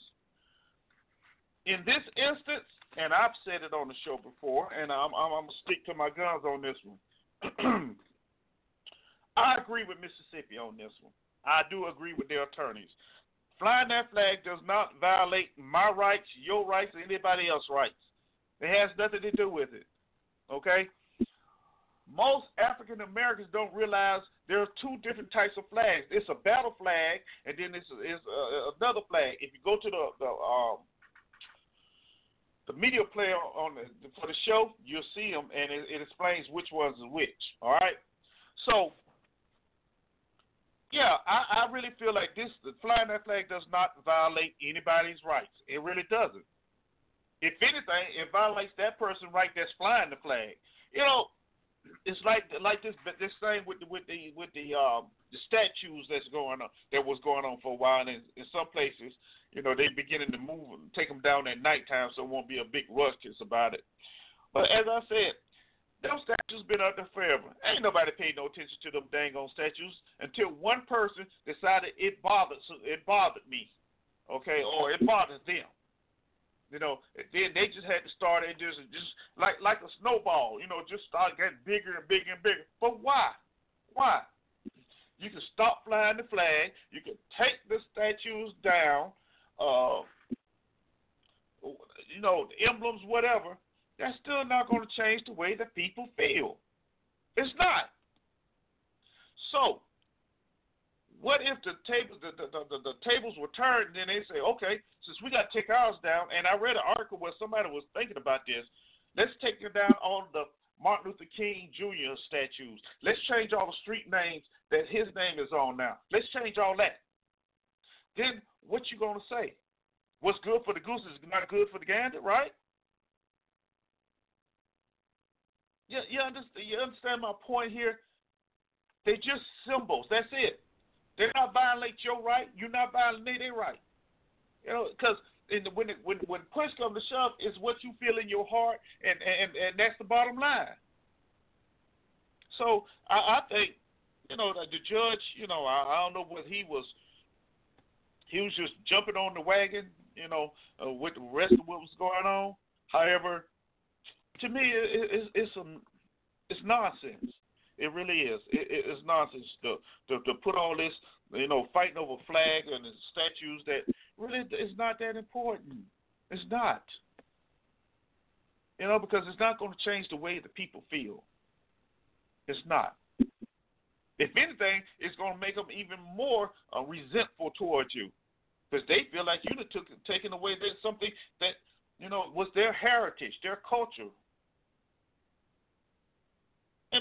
In this instance, and I've said it on the show before, and I'm, I'm, I'm gonna stick to my guns on this one. <clears throat> I agree with Mississippi on this one. I do agree with their attorneys. Flying that flag does not violate my rights, your rights, or anybody else's rights. It has nothing to do with it. Okay? Most African Americans don't realize there are two different types of flags. It's a battle flag, and then it's, it's uh, another flag. If you go to the the um, the media player on the, for the show, you'll see them, and it, it explains which ones is which. All right. So, yeah, I, I really feel like this the flying that flag does not violate anybody's rights. It really doesn't. If anything, it violates that person's right that's flying the flag. You know, it's like like this this thing with the with the with the um the statues that's going on that was going on for a while, and in, in some places, you know, they beginning to move take them down at nighttime, so it won't be a big ruckus about it. But as I said, those statues been out there forever. Ain't nobody paid no attention to them dang on statues until one person decided it bothered it bothered me, okay, or it bothered them. You know, then they just had to start and just just like like a snowball, you know, just start getting bigger and bigger and bigger. But why? Why? You can stop flying the flag. You can take the statues down. Uh, you know, the emblems, whatever. That's still not going to change the way that people feel. It's not. So, what if the tables the, the, the, the tables were turned and then they say, okay, since we got to take ours down, and I read an article where somebody was thinking about this, let's take it down all the Martin Luther King Jr. statues. Let's change all the street names that his name is on now. Let's change all that. Then what you gonna say? What's good for the goose is not good for the gander, right? Yeah, you understand, you understand my point here? They're just symbols. That's it. They're not violate your right. You're not violating their right. You know, because when it, when when push comes to shove, it's what you feel in your heart, and and and that's the bottom line. So I, I think, you know, the, the judge, you know, I, I don't know what he was. He was just jumping on the wagon, you know, uh, with the rest of what was going on. However, to me, it, it, it's some, it's nonsense. It really is. It, it, it's nonsense to, to to put all this, you know, fighting over flags and statues that really is not that important. It's not. You know, because it's not going to change the way the people feel. It's not. If anything, it's going to make them even more uh, resentful towards you, because they feel like you took taken away their, something that you know was their heritage, their culture,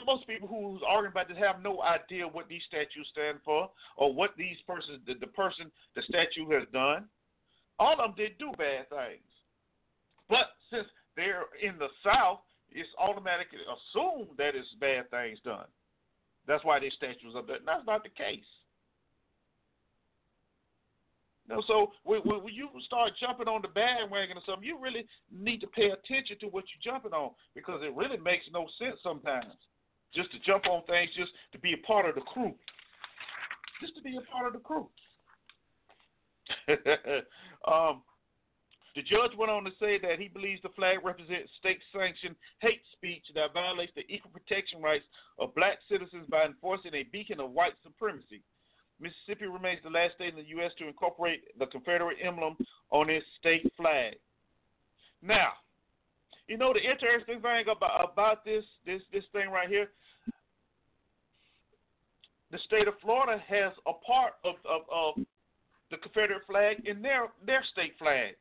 and most people who's arguing about this have no idea what these statues stand for or what these persons, the, the person, the statue has done. All of them did do bad things. But since they're in the South, it's automatically assumed that it's bad things done. That's why these statues are there. That's not the case. Know, so when, when you start jumping on the bandwagon or something, you really need to pay attention to what you're jumping on because it really makes no sense sometimes just to jump on things, just to be a part of the crew. Just to be a part of the crew. <laughs> um, the judge went on to say that he believes the flag represents state sanctioned hate speech that violates the equal protection rights of black citizens by enforcing a beacon of white supremacy. Mississippi remains the last state in the U.S. to incorporate the Confederate emblem on its state flag. Now, you know the interesting thing about about this this this thing right here the state of Florida has a part of, of, of the Confederate flag in their their state flag.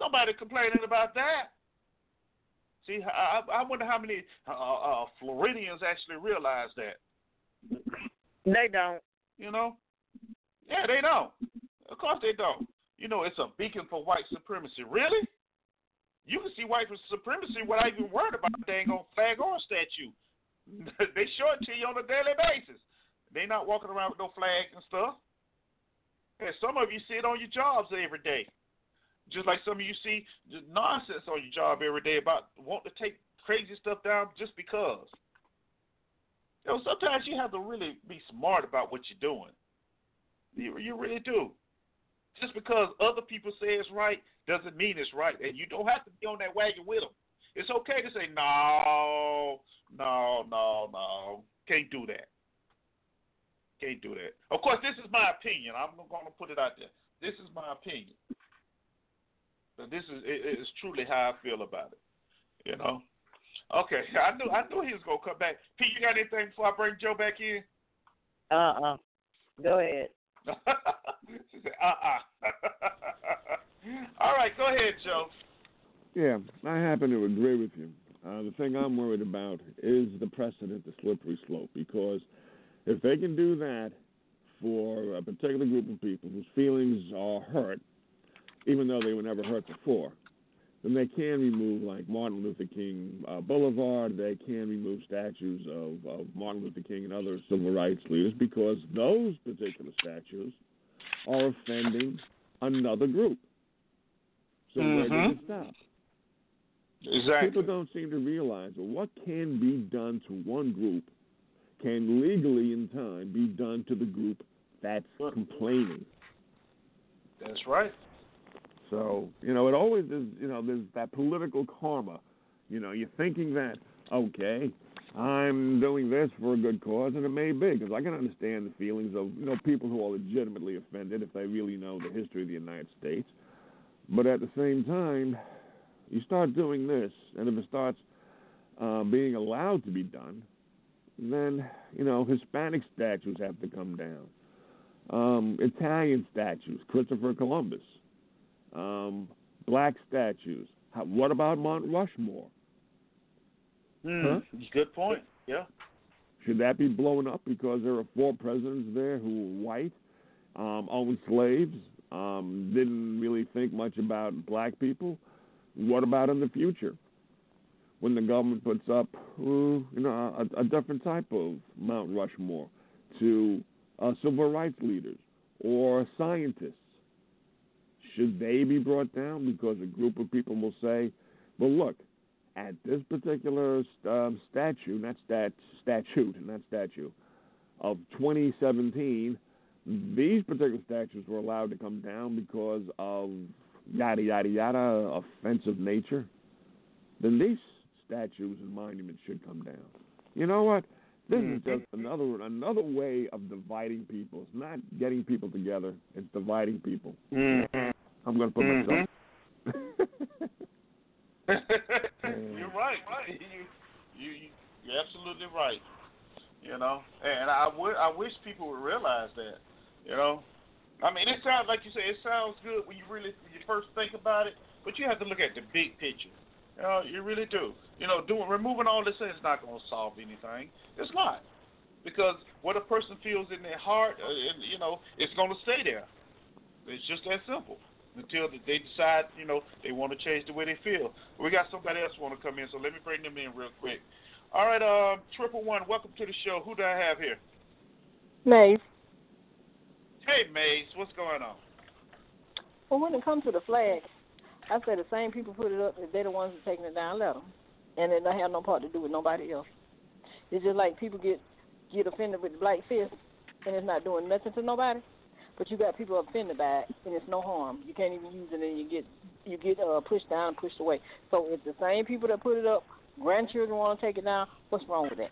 Nobody complaining about that. See, I, I wonder how many uh, uh, Floridians actually realize that. They don't. You know? Yeah, they don't. Of course they don't. You know, it's a beacon for white supremacy. Really? You can see white supremacy without even worried about the dang on flag or statue. <laughs> they show it to you on a daily basis. They not walking around with no flags and stuff. And some of you see it on your jobs every day. Just like some of you see just nonsense on your job every day about wanting to take crazy stuff down just because. You know, sometimes you have to really be smart about what you're doing. You, you really do. Just because other people say it's right doesn't mean it's right, and you don't have to be on that wagon with them. It's okay to say no, no, no, no. Can't do that. Can't do that. Of course, this is my opinion. I'm going to put it out there. This is my opinion. But this is it, it's truly how I feel about it. You know. Okay, I knew I knew he was gonna come back. Pete, you got anything before I bring Joe back in? Uh uh Go ahead. <laughs> she said, uh uh <laughs> All right, go ahead, Joe. Yeah, I happen to agree with you. Uh, the thing I'm worried about is the precedent, the slippery slope, because if they can do that for a particular group of people whose feelings are hurt, even though they were never hurt before, then they can remove like Martin Luther King uh, Boulevard. They can remove statues of, of Martin Luther King and other civil rights leaders because those particular statues are offending another group. So mm-hmm. where does it stop? Exactly. People don't seem to realize well, what can be done to one group can legally in time be done to the group that's complaining. That's right. So, you know, it always is, you know, there's that political karma. You know, you're thinking that, okay, I'm doing this for a good cause, and it may be, because I can understand the feelings of, you know, people who are legitimately offended if they really know the history of the United States. But at the same time, you start doing this, and if it starts uh, being allowed to be done, then you know Hispanic statues have to come down. Um, Italian statues, Christopher Columbus. Um, black statues. How, what about Mount Rushmore? Mm, Good point. Yeah. Should that be blown up because there are four presidents there who were white, um, owned slaves, um, didn't really think much about black people? What about in the future? When the government puts up, uh, you know, a, a different type of Mount Rushmore to uh, civil rights leaders or scientists, should they be brought down because a group of people will say, "Well, look, at this particular um, statue, not stat statute, <laughs> not statue, of 2017, these particular statues were allowed to come down because of yada yada yada offensive nature. Then these statues and monuments should come down. You know what? This is just another another way of dividing people. It's not getting people together. It's dividing people. Mm-hmm. I'm going to put myself. <laughs> you're right. right. You, you, you, you're absolutely right. You know, and I, w- I wish people would realize that. You know, I mean, it sounds like you say it sounds good when you really when you first think about it, but you have to look at the big picture. You know, you really do. You know, doing removing all this is not going to solve anything. It's not because what a person feels in their heart, uh, you know, it's going to stay there. It's just that simple until they decide, you know, they want to change the way they feel. We got somebody else want to come in, so let me bring them in real quick. All right, uh, triple one, welcome to the show. Who do I have here? Maeve. Hey, Maze, what's going on? Well, when it comes to the flag, I say the same people put it up. If they're the ones who taking it down, let them. And it don't have no part to do with nobody else. It's just like people get get offended with the black fist, and it's not doing nothing to nobody. But you got people offended by it, and it's no harm. You can't even use it, and you get you get uh, pushed down, pushed away. So if the same people that put it up, grandchildren want to take it down, what's wrong with that?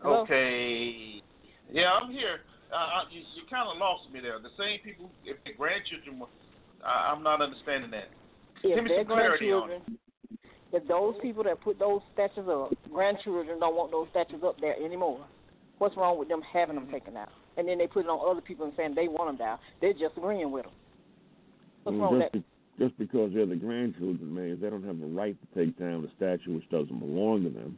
Hello? Okay. Yeah, I'm here. Uh, you you kind of lost me there. The same people, if the grandchildren were, I, I'm not understanding that. If Give me some clarity on grandchildren, if those people that put those statues up, grandchildren don't want those statues up there anymore, what's wrong with them having them taken out? And then they put it on other people and saying they want them down. They're just agreeing with them. What's Well, wrong with that? be- just because they're the grandchildren, man, they don't have the right to take down a statue which doesn't belong to them.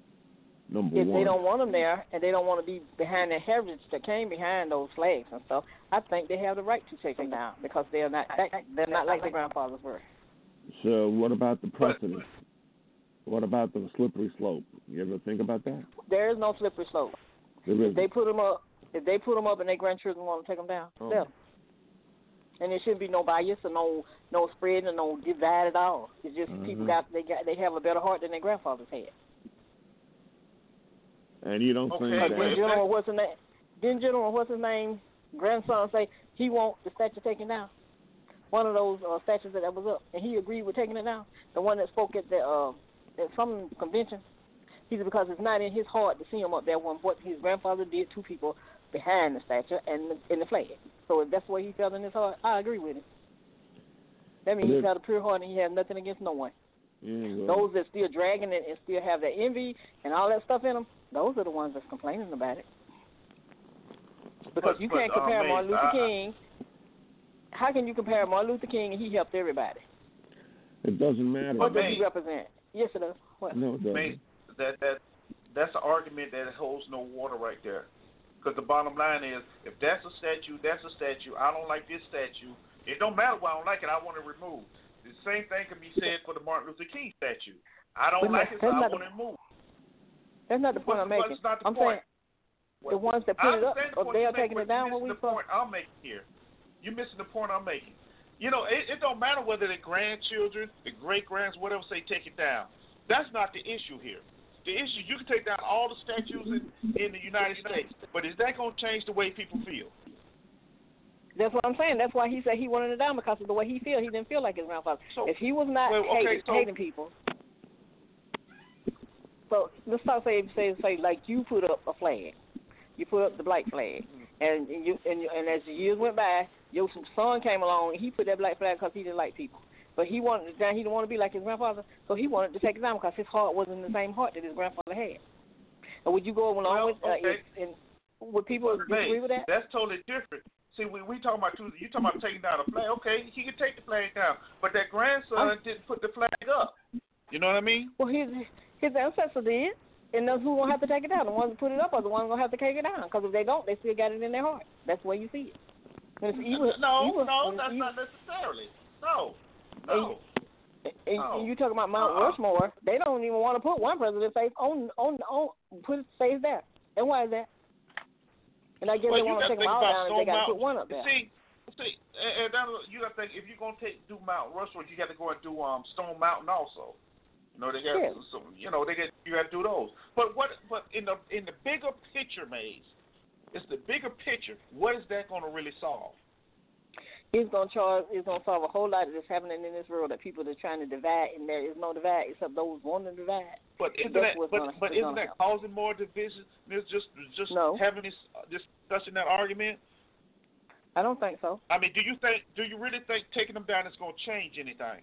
Number If one. they don't want them there and they don't want to be behind their heritage that came behind those flags and stuff, I think they have the right to take them down because they're not they're not like their grandfathers were. So what about the precedent? What about the slippery slope? You ever think about that? There is no slippery slope. There If they put them up, if they put them up and their grandchildren want to take them down, Oh. let 'em. And there shouldn't be no bias or no no spread or no divide at all. It's just people Mhm. got they got they have a better heart than their grandfathers had. And you don't Okay, think that well, then if gentleman, what's his name? Then gentleman, what's his name? Grandson say he want the statue taken down. One of those uh, statues that was up, and he agreed with taking it down. The one that spoke at the uh, at some convention. He said because it's not in his heart to see him up there when what his grandfather did to people behind the statue and the, and the flag. So if that's what he felt in his heart, I agree with him. That means he's got a pure heart and he has nothing against no one. yeah, Those that still dragging it and still have that envy and all that stuff in them, those are the ones that's complaining about it. Because But- you can't uh, compare Maze, Martin Luther I- I- King. How can you compare Martin Luther King and he helped everybody? it doesn't matter. What does he represent? Yes, it does. What? no, it doesn't. That that that's an argument that holds no water right there. Because the bottom line is, if that's a statue, that's a statue. I don't like this statue. It don't matter why I don't like it. I want it removed. The same thing can be said for the Martin Luther King statue. I don't But no, like it, so I want the- it removed. That's not the point I'm but making. it's not the I'm point. saying the ones that put it up, the if they you're taking it down, what we the point I'm making here. You're missing the point I'm making. You know, it, it don't matter whether the grandchildren, the great grands, whatever, say take it down. That's not the issue here. The issue you can take down all the statues in, in the United States, but is that going to change the way people feel? That's what I'm saying. That's why he said he wanted it down because of the way he feel. He didn't feel like his grandfather. So- if he was not Well, okay, hating, so- hating people, so let's talk say say say like you put up a flag, you put up the black flag, and you and, you, and as the years went by, your son came along and he put that black flag because he didn't like people. But he wanted down. He didn't want to be like his grandfather, so he wanted to take it down because his heart wasn't the same heart that his grandfather had. And would you go along Well, with uh, okay. if, and would people Hey, with that? That's totally different. See, we we talking about two. you talking about taking down a flag. Okay, he can take the flag down, but that grandson didn't put the flag up. You know what I mean? Well, his his ancestors did, and those who gonna have to take it down. The ones who put it up are the ones gonna have to take it down. Because if they don't, they still got it in their heart. That's where you see it. When it's evil, no, evil, no, that's evil, not necessarily. No, no. And No. you talking about Mount Uh-uh. Rushmore? They don't even want to put one president's face on on on put his face there. And why is that? And I guess Well, they want to take them all down Stone they got to put one up there. See, see, and, and that, you got to think if you're gonna take do Mount Rushmore, you got to go and do um Stone Mountain also. You know they got Yeah. some, you know they get you got to do those. But what? But in the in the bigger picture, Maze, it's the bigger picture. What is that going to really solve? It's gonna charge. It's gonna solve a whole lot of this happening in this world that people are trying to divide, and there is no divide except those wanting to divide. But isn't that but, gonna- but isn't gonna that causing more division? It's just just No. having this uh, discussion that argument. I don't think so. I mean, do you think? Do you really think taking them down is going to change anything?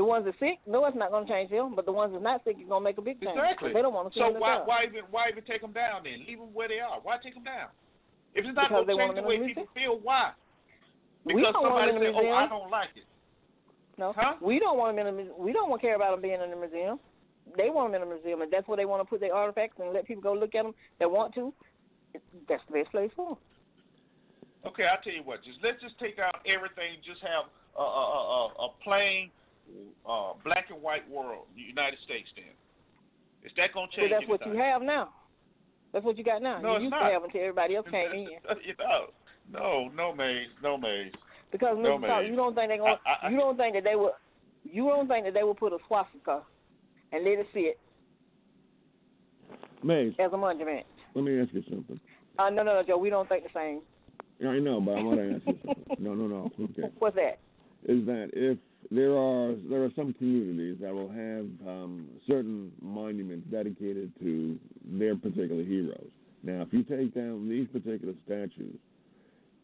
The ones that sick, no, it's not gonna change them. But the ones that's not sick, it's gonna make a big change. Exactly. They don't want to see So them why down. why even why even take them down then? Leave them where they are. Why take them down? If it's not going to change the way people feel, why? Because somebody said, "Oh, I don't like it." No, Huh? we don't want them in the. mu- We don't want care about them being in the museum. They want them in the museum, and that's where they want to put their artifacts and let people go look at them that want to. That's the best place for them. Okay, I'll tell you what. Just let's just take out everything. Just have a a, a, a plain uh, black and white world, the United States. Then is that going to But change? that's what you have now. That's what you got now. No, you used not. to have until everybody else came in. <laughs> you know, no, no, Maze, no, Maze. Because No, Mr. Talk, you don't think they going I- I- you don't think that they will you don't think that they will put a swastika and let it sit Maze, as a monument. let me ask you something. Uh, no, no, no, Joe. We don't think the same. I know, but I want to ask you something. <laughs> No, no, no. Okay. What's that? is that if there are there are some communities that will have um, certain monuments dedicated to their particular heroes. Now, if you take down these particular statues,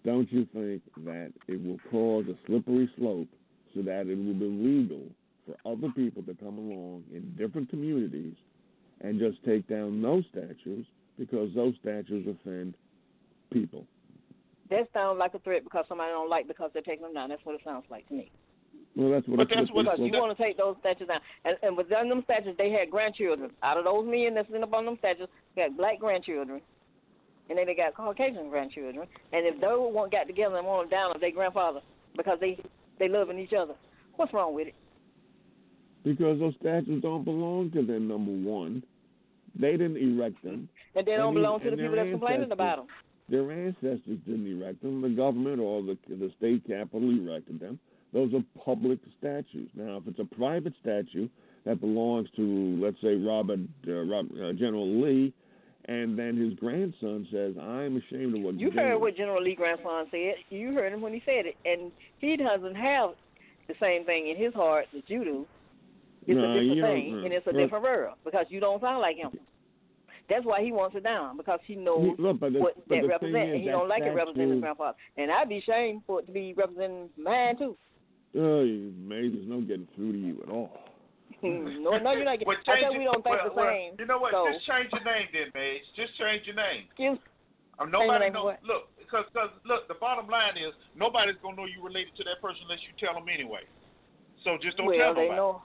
don't you think that it will cause a slippery slope so that it will be legal for other people to come along in different communities and just take down those statues because those statues offend people? That sounds like a threat because somebody don't like because they're taking them down. That's what it sounds like to me. Well, that's what But that's what- you want to take those statues down, and, and within them statues, they had grandchildren. Out of those men that's sitting up on them statues, they got black grandchildren, and then they got Caucasian grandchildren. And if they one got together and want them down of their grandfather because they they loving each other, what's wrong with it? Because those statues don't belong to them, number one. They didn't erect them. And they don't these- belong to the people that's complaining about them. Their ancestors didn't erect them. The government or the, the state capital erected them. Those are public statues. Now, if it's a private statue that belongs to, let's say, Robert, uh, Rob, uh, General Lee, and then his grandson says, I'm ashamed of what You General heard what General Lee grandson said. You heard him when he said it, and he doesn't have the same thing in his heart that you do. It's No, a different thing, and it's a different world because you don't sound like him. That's why he wants it down because he knows Look, but the, what but that represents, is, and he don't like it representing his grandfather. And I'd be ashamed for it to be representing mine too. Oh, you- May, there's no getting through to you at all. <laughs> no, no, you're not. Well, I said we don't think well, the well, same. You know what? So, Just change your name then, Maze. Just change your name. excuse, Um, Change your nobody name knows. Look, because cause, look, the bottom line is nobody's gonna know you related to that person unless you tell them anyway. So just don't well, tell they nobody. know.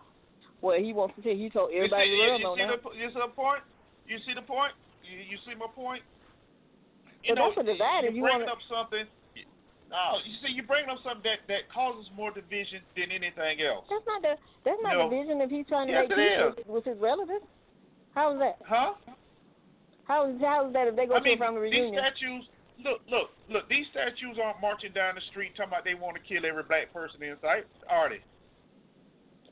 Well, he wants to tell. He told You everybody see, you, world you know see now. the you see the point? You see the point? You, you see my point? You But know, that's a divide if you you bringing wanna- up something. No, you see, you bringing up something that that causes more division than anything else. That's not the. That's not No. division if he's trying to Yes, make peace with, with his relatives. How is that? Huh? How is how is that if they go I to mean, a family these statues. Look, look, look. These statues aren't marching down the street talking about they want to kill every black person in sight, are they?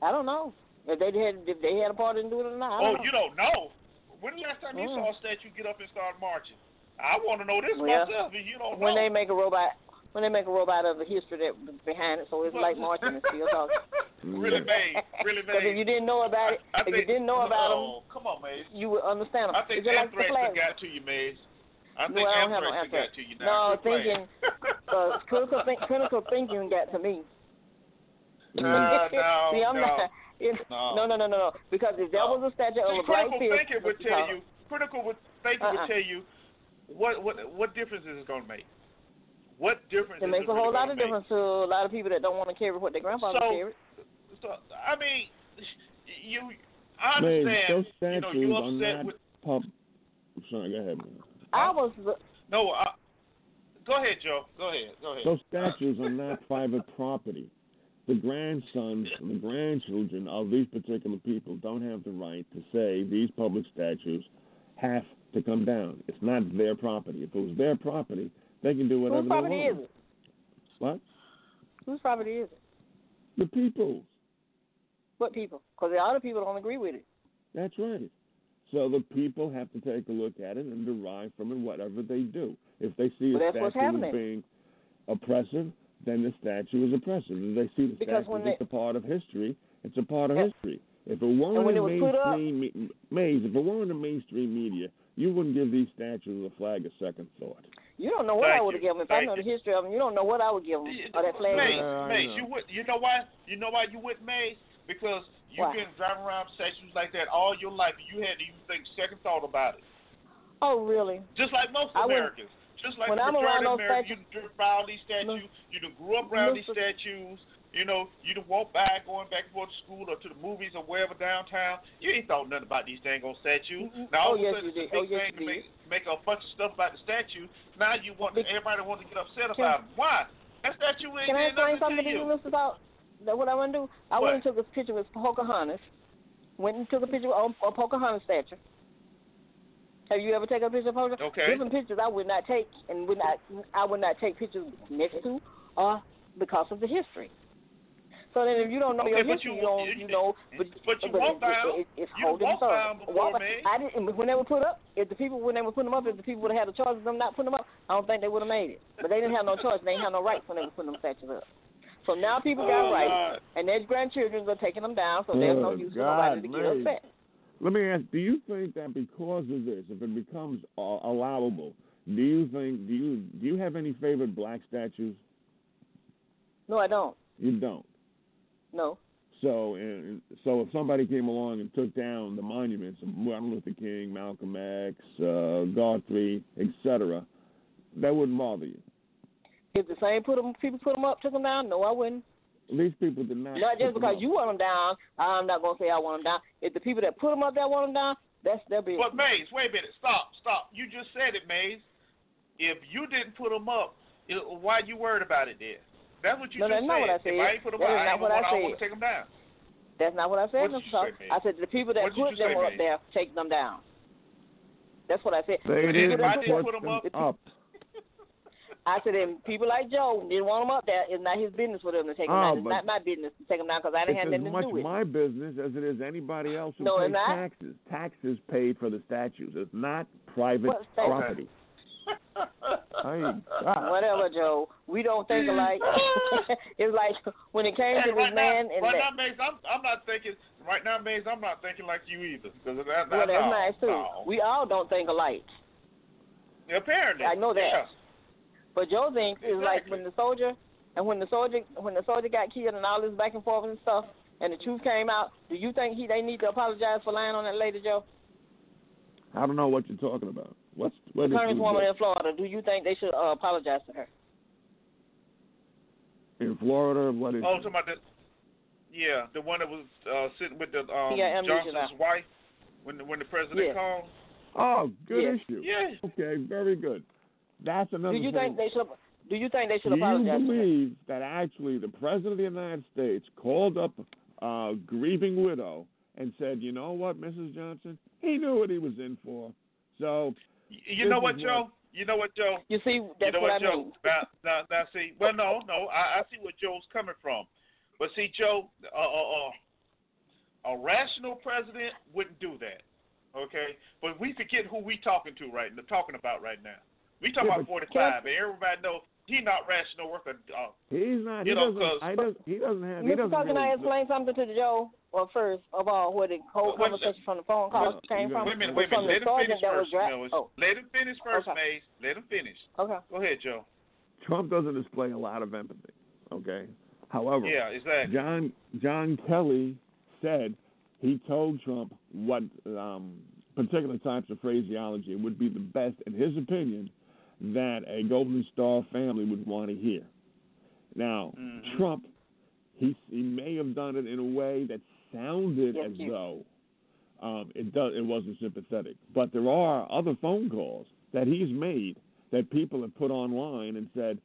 I don't know if they had if they had a part in doing it or not. Oh, know. you don't know. When the last time you Mm. saw a statue get up and start marching? I want to know this Well, myself, and you don't when know. When they make a robot when they make a robot of the history that behind it, so it's like marching and still talking. <laughs> really bad, really <laughs> Because if you didn't know about it, I if you didn't know about them, oh, come on, Maze. you would understand them. I think it's just like the anthrax flag. have got to you, Maze. I think No, I don't have anthrax no anthrax. got to you No, now. Quit playing. thinking, <laughs> Uh, critical think, critical thinking got to me. Uh, no, See, I'm no. not. If, No. no, no, no, no, no. Because if there was a statue of See, a black critical fish, thinking would tell you. Critical would thinking Uh-uh. would tell you what what what difference is it going to make? What difference? it is makes it a whole really lot of make? difference to a lot of people that don't want to carry what their grandfather So- carried. So I mean, you. I Man, understand. those you know, statues you are upset not with. pub. Sorry, go ahead. Man. I was No, I, go ahead, Joe. Go ahead. Go ahead. Those statues are not <laughs> private property. The grandsons and the grandchildren of these particular people don't have the right to say these public statues have to come down. It's not their property. If it was their property, they can do whatever whose they property want. is it? What? Whose property is it? The people's. What people? Because the other people don't agree with it. That's right. So the people have to take a look at it and derive from it whatever they do. If they see But a statue as being oppressive, then the statue is oppressive. If they see the Because statue as a part of history, it's a part of Yeah. history. If it weren't in it was put up- mainstream me- Maze, if it weren't in the mainstream media, you wouldn't give these statues a flag of second thought. You don't know what Thank I would have given them. If I know you. the history of them, you don't know what I would give them. Or that flag. Mace, Yeah, Mace, you would. You know why? You know why you wouldn't, Mace? Because you've Why? been driving around statues like that all your life, and you had to even think second thought about it. Oh, really? Just like most I wouldn't- Americans. Just like when the I'm around those Americans, statues- you done around these statues. Look- you done grew up around these statues. You know, you done walk back, going back and forth to school or to the movies or wherever downtown. You ain't thought nothing about these dang old statues. Mhm. Now all Oh, of a sudden you it's a. Oh, big yes, thing to make make a bunch of stuff about the statue. Now you want Big- everybody want to get upset Can- about it. Why? That statue ain't Can I explain something to you. Mr. That what I want to do? I What? went and took a picture with Pocahontas. Went and took a picture of a Pocahontas statue. Have you ever taken a picture of Pocahontas? Okay. Different pictures I would not take, and would not I would not take pictures next to, or because of the history. So then, if you don't know Okay, your history, you- you, don't, you- you know. But, but you but walk it, down. It, it, it's You holding walk so. down before Walk- me. I didn't. When they were put up, if the people when they were putting them up, if the people would have had a choice of them not putting them up, I don't think they would have made it. But they didn't have no choice. They didn't have no rights when they were putting them statues up. So now people got Oh, rights, God. and their grandchildren are taking them down. So there's no Oh, use for God, nobody to get man. upset. Let me ask: Do you think that because of this, if it becomes uh, allowable, do you think do you do you have any favorite black statues? No, I don't. You don't. No. So, and so if somebody came along and took down the monuments of Martin Luther King, Malcolm X, uh, Guthrie, etc., that wouldn't bother you. If the same put 'em- people put them up, took them down, no, I wouldn't. These people did not. Not just because you want them down, I'm not gonna say I want them down. If the people that put them up there want them down, that's their business. But Mays, wait a minute. Stop, stop. You just said it, Mays. If you didn't put them up, it, why you worried about it then? That's what you No, just that's not what I If said. I ain't put them That up, I not ain't what gonna I want, said. to take them down. That's not what I said, What Mr. you Talk. say. I said the people that put them say, up babe? there, take them down. That's what I said. They The didn't I put them- up. up. I said, and people like Joe didn't want them up there. It's not his business for them to take them Oh, ah, down. It's not my business to take them down because I didn't have as nothing to do with it. It's my business as it is anybody else who No, pays taxes. Taxes paid for the statues. It's not private What statue? property. Hey, <laughs> God. Whatever, Joe. We don't think mm. alike. <laughs> it's like when it came Hey, to right this man and right that. now, Maze, I'm, I'm not thinking. Right now, Maze, I'm not thinking like you either. Because that, Well, that, that's no, nice too. no. We all don't think alike. Apparently, I know that. Yeah. But Joe thinks is like when the soldier and when the soldier when the soldier got killed and all this back and forth and stuff and the truth came out, do you think he they need to apologize for lying on that lady, Joe? I don't know what you're talking about. What's what the is congresswoman in Florida, do you think they should uh, apologize to her? in Florida? What is? Oh, it? talking about the. Yeah, the one that was uh, sitting with the um, Yeah, Johnson's now. wife when the, when the president Yes. called. Oh, good Yes. issue. Yeah. Okay, very good. That's another Do you thing. think they should? Do you think they should Do you apologize? to her? believe that actually the president of the United States called up a grieving widow and said, "You know what, Mrs. Johnson? He knew what he was in for." So Y- You This know what, what- Joe? You know what, Joe? You see, you that's know what, what, I Joe? mean. Now, now, now, see. Well, no, no. I, I see where Joe's coming from. But see, Joe, uh, uh, uh, a rational president wouldn't do that. Okay, but we forget who we talking to right now. Talking about right now. We talking Yeah, about 45, and everybody know he not rational worker. Uh, he's not. He You know, doesn't. 'cause- I does, he doesn't have. He Mr. doesn't. Tucker, can I really- explain something to Joe? Well, first of all, where the whole Wait a minute. conversation from the phone call Wait- came from wait a minute, wait a from minute. the Let him finish that was first, dra- Oh, Let him finish first, Okay. Maze. Let him finish. okay. Go ahead, Joe. Trump doesn't display a lot of empathy. Okay. However, Yeah, exactly. John John Kelly said he told Trump what um, particular types of phraseology would be the best, in his opinion, that a Golden Star family would want to hear. Now, Mhm. Trump, he he may have done it in a way that sounded Yes, as you- though um, it does it wasn't sympathetic, but there are other phone calls that he's made that people have put online and said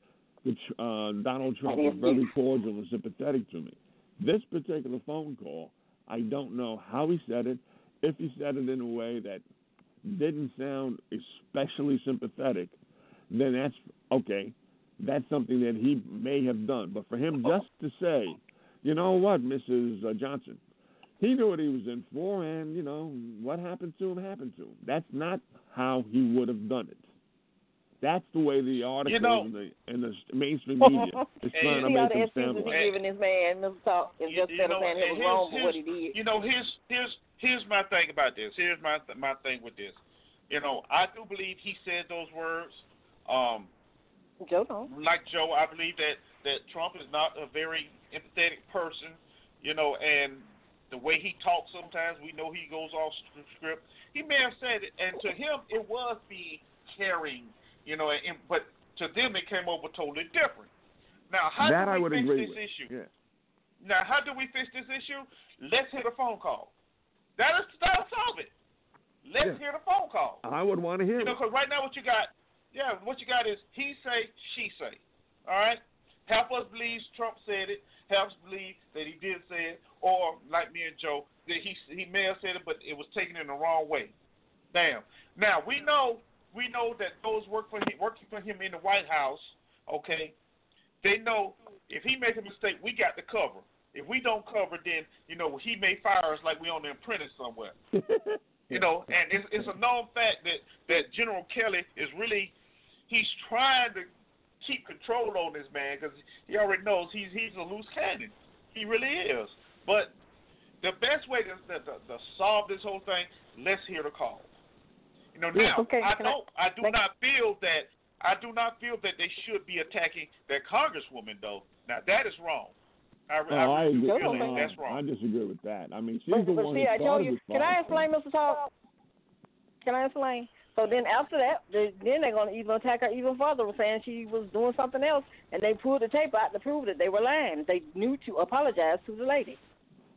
that uh, Donald Trump was very cordial and sympathetic to me. This particular phone call, I don't know how he said it, if he said it in a way that didn't sound especially sympathetic, then that's okay. That's something that he may have done. But for him just to say, you know what, Mrs. uh, Johnson, he knew what he was in for, and you know what happened to him happened to him. That's not how he would have done it. That's the way the article know- and the and the mainstream <laughs> media is trying to make him excuses sound he like. Giving this man, Mr. Talk, You- instead you of know, saying it and was wrong here's- for what he did. You know, here's here's here's my thing about this. Here's my my thing with this. You know, I do believe he said those words. Um, Joe don't. like Joe, I believe that that Trump is not a very empathetic person. You know, and the way he talks sometimes, we know he goes off script. He may have said it, and to him, it was being caring. You know, and, but to them, it came over totally different. Now, how that do I we would fix agree this with. issue? Yeah. Now, how do we fix this issue? Let's hit a phone call. That is that'll solve it. Let's Yeah. hear the phone call. I would want to hear You know, it. because right now what you got, yeah, what you got is he say, she say. All right. Half us believes Trump said it. Half us believe that he did say it, or like me and Joe, that he he may have said it, but it was taken in the wrong way. Damn. Now we know we know that those work for him, working for him in the White House. Okay, they know if he makes a mistake, we got to cover. If we don't cover, then you know he may fire us like we on the apprentice somewhere. <laughs> You know, and it's, it's a known fact that that General Kelly is really he's trying to keep control on this man because he already knows he's he's a loose cannon. He really is. But the best way to, to, to, to solve this whole thing, let's hear the call. You know, now Okay, I don't, I, do not feel that I do not feel that they should be attacking that congresswoman though. Now that is wrong. I, Oh, I, I really agree. do Joe feel don't that think- that's I disagree with that. I mean, she's But, the but one see, who I told you. Can I explain, Mr. Talk? Can I explain? So then after that, they, then they're going to even attack her even further, saying she was doing something else, and they pulled the tape out to prove that they were lying. They knew to apologize to the lady.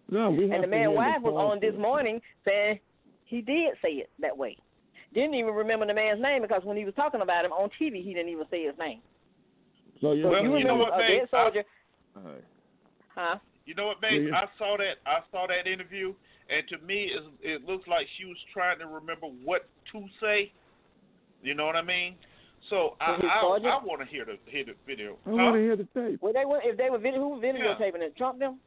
No, we have And the to man wife was on this morning saying he did say it that way. Didn't even remember the man's name because when he was talking about him on TV, he didn't even say his name. So you're So Well, you you know remember what, a babe? dead soldier, All right. huh? You know what, babe? Yeah. I saw that. I saw that interview, and to me, it, it looks like she was trying to remember what to say. You know what I mean? So I Was I. I want to hear the hear the video. I Huh? want to hear the tape. Well, they were if they were video, who was Yeah. videotaping it? Trump them?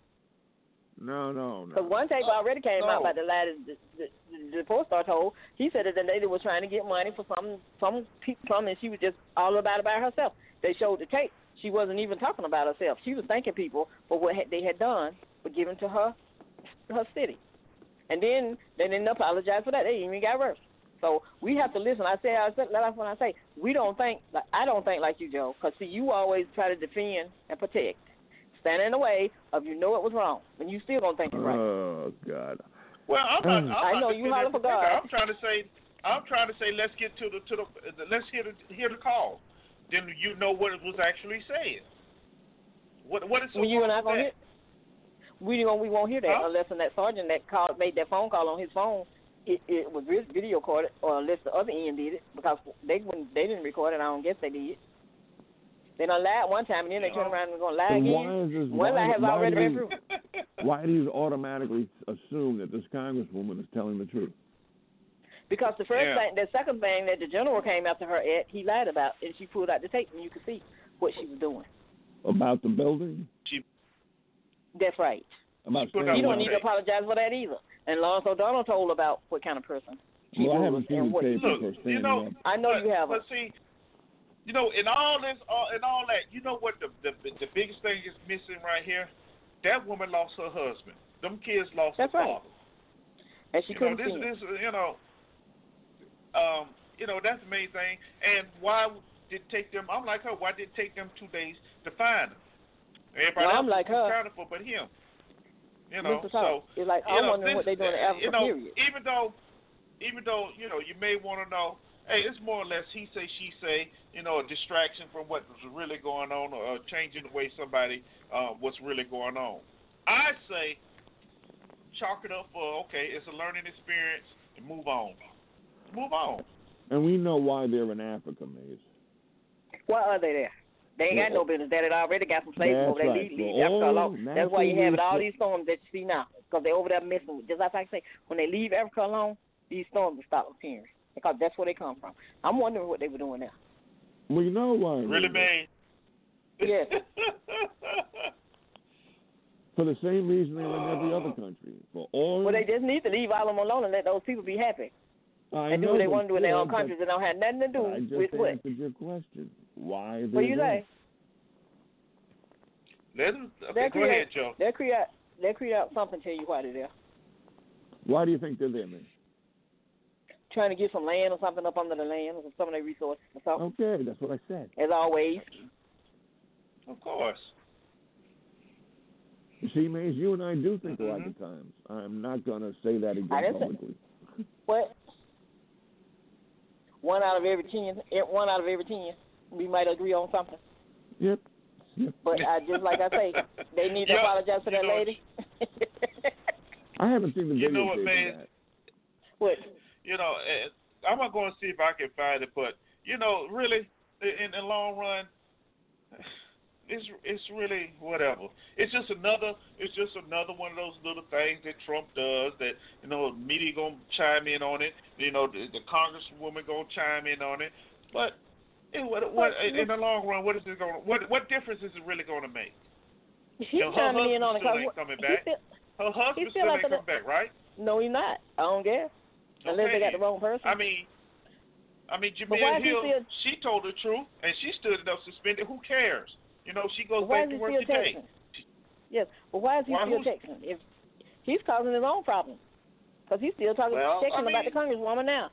No, no, Because no. one tape uh, already came out No. about the lady the, the, the, the post star told. He said that the lady was trying to get money for some some people, some, and she was just all about it by herself. They showed the tape. She wasn't even talking about herself. She was thanking people for what they had done for giving to her her city. And then they didn't apologize for that. They even got worse. So we have to listen. I say, I said, that's when I say we don't think. Like, I don't think like you, Joe. Because see, you always try to defend and protect, stand in the way of you know it was wrong, and you still don't think it's right. Oh God. Well, I'm not. Mm. I'm I not know you defending holler for. God. I'm trying to say. I'm trying to say. Let's get to the to the. Let's hear the hear the call. Then you know what it was actually saying. What what is so Well, you and I gonna with hear. We don't. We won't hear that Huh? unless that sergeant that called made that phone call on his phone. It, it was video recorded, or unless the other end did it, because they wouldn't. They didn't record it. I don't guess they did. They done lied one time, and then they turn around and gonna lie Then again. why is this? One why, lie has why already do been you- proven. <laughs> Why do you automatically assume that this congresswoman is telling the truth? Because the first Yeah. thing, the second thing that the general came after her at, he lied about, and she pulled out the tape, and you could see what she was doing. About the building? That's right. About put saying You don't need to apologize for that either. And Lawrence O'Donnell told about what kind of person she Well, I haven't seen the what tape Look, you know, up. I know but, you haven't. But see, you know, in all this, uh, in all that, you know what the, the the biggest thing is missing right here? That woman lost her husband. Them kids lost That's their right. father. and she you know, couldn't this see him. this you know, um, you know that's the main thing. And why did it take them? I'm like her. Why did it take them two days to find him? Everybody Well, I'm like was her. accounted for, but him. You know, Mr. so It's like you I'm know, wondering this, what they're doing in uh, Africa. you know, period. even though, even though you know, you may want to know. Hey, it's more or less he say she say. You know, a distraction from what was really going on, or changing the way somebody uh, what's really going on. I say, chalk it up for okay, it's a learning experience, and move on. Move on. And we know why they're in Africa, Maze. Why are they there? They ain't got no business there. They already got some slaves That's over there. right. Leave, leave For Africa alone. Oh, that's why you natural have all these storms that you see now. Because they're over there missing. Just like I say, when they leave Africa alone, these storms will stop appearing. Because that's where they come from. I'm wondering what they were doing there. We know why. Really, they're man. Yes. <laughs> For the same reason they're in every other country. For oil. Well, they just need to leave all of them alone and let those people be happy. I and do what they they want to do in their own countries and don't have nothing to do I just with what. answered your question. Why are they What you there? say? Let him, okay, They'll go create, ahead, Joe. They'll create, they'll create something tell you why they're there. Why do you think they're there, man? Trying to get some land or something up under the land or some of their resources or something. Okay, that's what I said. As always. Of course. You see, Maze, you and I do think alike Mhm. at times. I'm not going to say that I again didn't say- publicly. What? One out of every ten, eh, one out of every ten, we might agree on something. Yep. Yep. But I just like I say, they need to Yeah, apologize to that know lady. I haven't seen the video. You video know what, man? what? you know, eh, I'm gonna go and see if I can find it. But you know, really, in the long run, it's it's really whatever. It's just another it's just another one of those little things that Trump does that you know media gonna chime in on it. You know, the, the congresswoman gonna chime in on it. But eh, what what in the long run, what is it going? to What what difference is it really going to make? He's You know, chiming in on it. husband still 'cause ain't coming back. still- Her husband still ain't coming back, right? no, he's not. I don't guess. Unless Okay, they got the wrong person. I mean, I mean, Jemele Hill, still- she told the truth, and she stood up suspended. Who cares? You know, she goes back to work today. texting? Yes, but why is he Why, still texting? If he's causing his own problem, because he's still talking Well, texting I about the congresswoman now.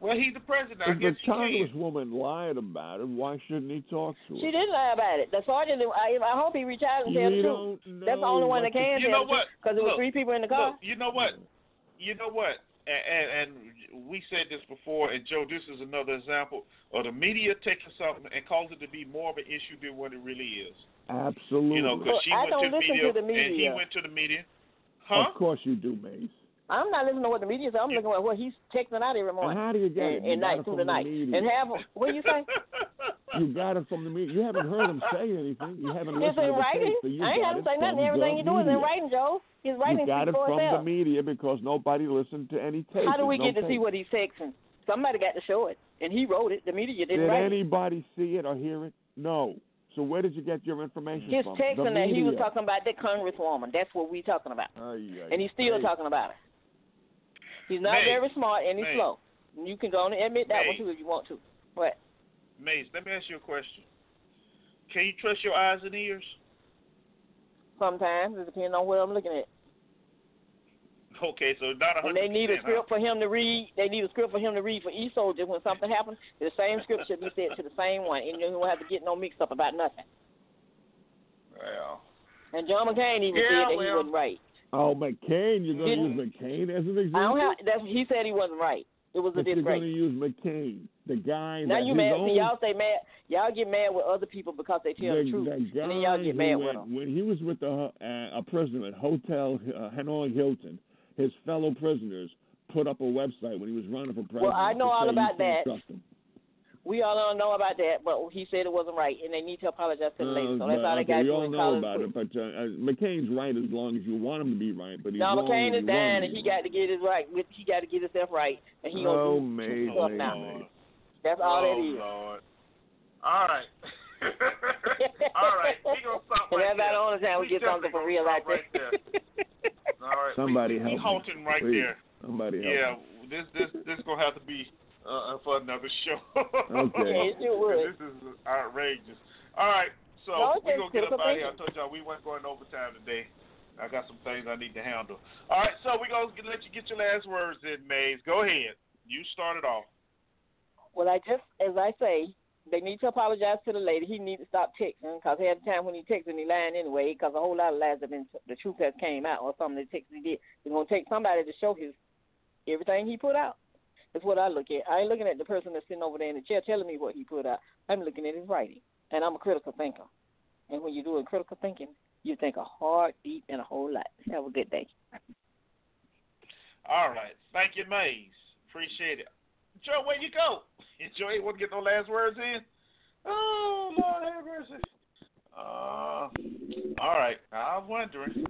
Well, he's the president. I If the guess he can. congresswoman lied about it, why shouldn't he talk to her? She didn't lie about it. The sergeant, I, I hope he reached out and tell the truth. That's the only one that can You know what? Because there were three people in the car. Look, you know what? You know what? And, and, and we said this before, and Joe, this is another example of the media taking something and causing it to be more of an issue than what it really is. Absolutely. You know, because she I went to the media, to the and he went to the media. Huh? Of course you do, Mace. I'm not listening to what the media says. I'm looking at what he's texting out every And morning how do you get it? and, You and night through the night. media. And have what do you say? <laughs> You got it from the media. You haven't heard him say anything. You haven't It's listened in to writing. tape, so you I ain't got had him say nothing. Everything you do is in writing, Joe. His writing You got it from the media because nobody listened to any tape. How do we There's get no to see what he's texting? Somebody got to show it, and he wrote it. The media didn't Did write it. anybody see it or hear it? No. So where did you get your information His from? texting that he was talking about the congresswoman. That's what we talking about, Ay, ay, and he's still ay. talking about it. He's not very smart, and he's slow. You can go on and admit that one too if you want to. What? Mace, let me ask you a question. Can you trust your eyes and ears? Sometimes it depends on what I'm looking at. Okay, so not a And hundred they need a script for him to read. They need a script for him to read for each soldier when something happens. The same script should be said to the same one, and you won't have to get no mixed up about nothing. Huh? Well, And John McCain even Yeah, said that he wasn't right. Oh, McCain. You're going to use McCain as an example? I don't have. That's, he said he wasn't right. It was a but you're going disgrace. to use McCain, the guy Now you mad? own See, y'all say mad. Y'all get mad with other people because they tell the, the, truth, the and then y'all get mad with them. When he was with the, uh, a prisoner at Hotel uh, Hanoi Hilton, his fellow prisoners put up a website when he was running for president. Well, I know all about that. Trust him. We all don't know about that, but he said it wasn't right, and they need to apologize to the lady. Uh, So that's but, all they okay, got to we all know about proof. it, but uh, uh, McCain's right as long as you want him to be right. But he's Now wrong McCain is you dying, and he got to get his right. He got to get himself right, and he Oh, gonna do May, some now. May. That's all oh, that is. Lord. All right. <laughs> All right. We gonna stop and right that's about there. the only time we, get something for real gonna out right there. there. All right. Somebody we, we, we help me, halting right please. there. Somebody help Yeah. me. This this this gonna have to be uh, for another show. <laughs> Okay. Yeah, it would. This is outrageous. All right. So No, we just gonna get up out of here. I thinking. told y'all we weren't going overtime today. I got some things I need to handle. All right. So we're gonna let you get your last words in, Maze. Go ahead. You started off. Well, I just, as I say, they need to apologize to the lady. He need to stop texting because he had time when he texted he lying anyway because a whole lot of lies have been the truth has came out or something. of the texts he did. It's gonna take somebody to show his everything he put out. That's what I look at. I ain't looking at the person that's sitting over there in the chair telling me what he put out. I'm looking at his writing, and I'm a critical thinker. And when you're doing critical thinking, you think a hard, deep, and a whole lot. Have a good day. All right. Thank you, Maze. Appreciate it. Joe, where you go? <laughs> Joe ain't want to get no last words in? Oh, Lord have mercy. Uh, all right. I was wondering.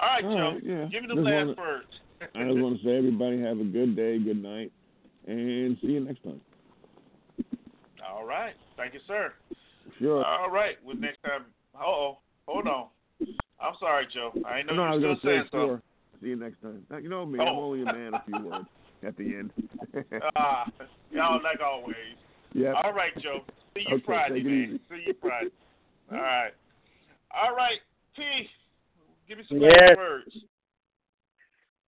All right, All Joe. right, yeah. Give me the Just last wanna- words. I just want to say, everybody have a good day, good night, and see you next time. All right. Thank you, sir. Sure. All right. Well, next time. Uh-oh. Hold on. I'm sorry, Joe. I ain't know no, I you was were gonna still saying say something. sure. See you next time. You know me, I'm Oh. only a man a few words at the end. <laughs> Ah, y'all like always. yeah. All right, Joe. See you Okay, Friday, man. See you Friday. All right. All right, P. Give me some Yes. last words.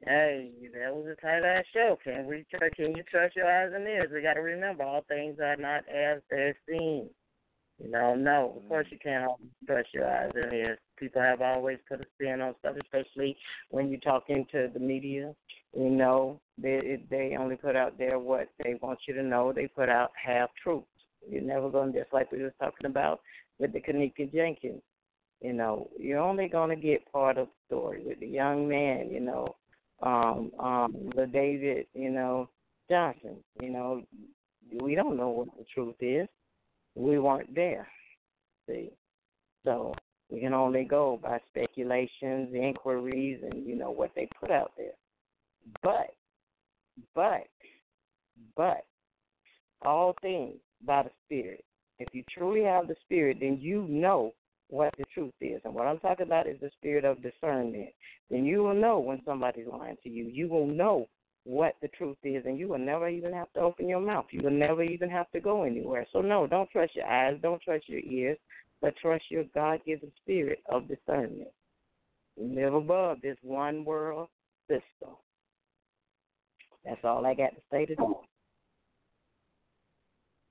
Hey, that was a tight ass show. Can we tr- can you trust your eyes and ears? We got to remember all things are not as they seem. You know, no, of course you can't always trust your eyes and ears. People have always put a spin on stuff, especially when you're talking to the media. You know, they they only put out there what they want you to know. They put out half truths. You're never going to just like we was talking about with the Kenneka Jenkins. You know, you're only going to get part of the story with the young man. You know, um, um, La David, you know, Johnson. You know, we don't know what the truth is. We weren't there. See, so we can only go by speculations, inquiries, and you know what they put out there. But, but, but, all things by the Spirit. If you truly have the Spirit, then you know what the truth is. And what I'm talking about is the spirit of discernment. Then you will know when somebody's lying to you. You will know what the truth is, and you will never even have to open your mouth. You will never even have to go anywhere. So, no, don't trust your eyes, don't trust your ears, but trust your God given spirit of discernment. Live above this one world system. That's all I got to say today.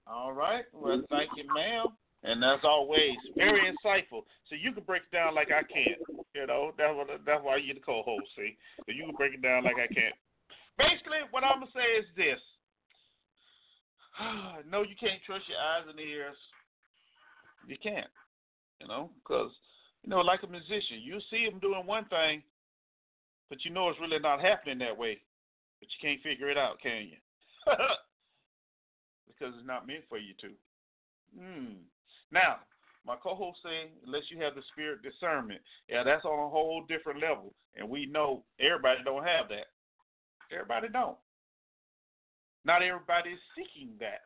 All right. Well, thank you, ma'am. And as always, very insightful. So you can break it down like I can. You know, that's that's why you're the co-host. See, you can break it down like I can. Basically, what I'm gonna say is this: <sighs> No, you can't trust your eyes and ears. You can't. You know, because you know, like a musician, you see them doing one thing, but you know it's really not happening that way. But you can't figure it out, can you? <laughs> because it's not meant for you to. Hmm. Now, my co-host say, unless you have the spirit discernment, yeah, that's on a whole different level, and we know everybody don't have that. Everybody don't. Not everybody is seeking that.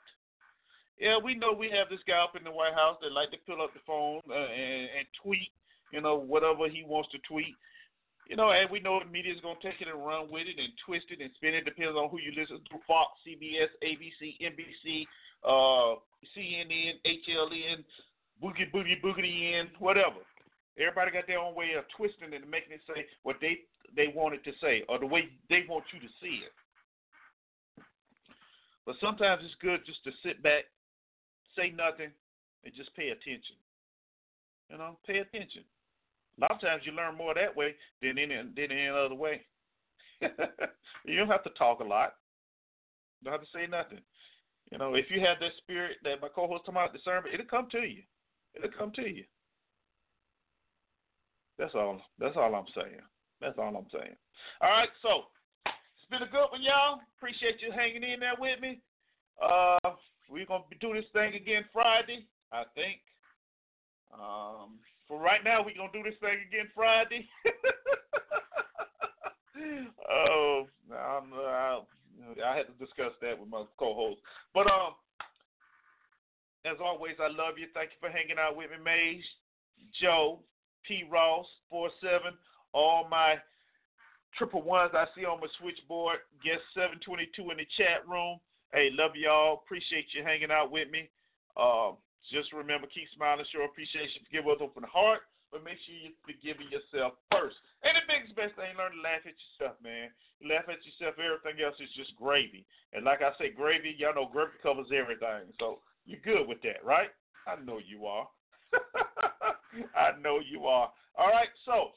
Yeah, we know we have this guy up in the White House that like to pull up the phone uh, and, and tweet, you know, whatever he wants to tweet. You know, and we know the media is going to take it and run with it and twist it and spin it. Depends on who you listen to Fox, CBS, ABC, NBC, uh, CNN, HLN, Boogie Boogie Boogity in, whatever. Everybody got their own way of twisting it and making it say what they they want it to say or the way they want you to see it. But sometimes it's good just to sit back, say nothing, and just pay attention. You know, pay attention. A lot of times you learn more that way than any than any other way. <laughs> you don't have to talk a lot. You don't have to say nothing. You know, if you have that spirit that my co-host talking about discernment, it'll come to you. It'll come to you. That's all. That's all I'm saying. That's all I'm saying. All right, so it's been a good one, y'all. Appreciate you hanging in there with me. Uh, we're gonna do this thing again Friday, I think. Um, for right now, we're gonna do this thing again Friday. <laughs> oh, I'm, uh, I had to discuss that with my co-host. But um, as always, I love you. Thank you for hanging out with me, Maze, Joe, P. Ross, four seven, all my triple ones I see on my switchboard. Guest seven twenty two in the chat room. Hey, love y'all. Appreciate you hanging out with me. Um, just remember, keep smiling, show appreciation, give with open heart, but make sure you're forgiving yourself first. And the biggest best thing, learn to laugh at yourself, man. You laugh at yourself, everything else is just gravy. And like I say, gravy, y'all know gravy covers everything. So You're good with that, right? I know you are. <laughs> I know you are. All right, so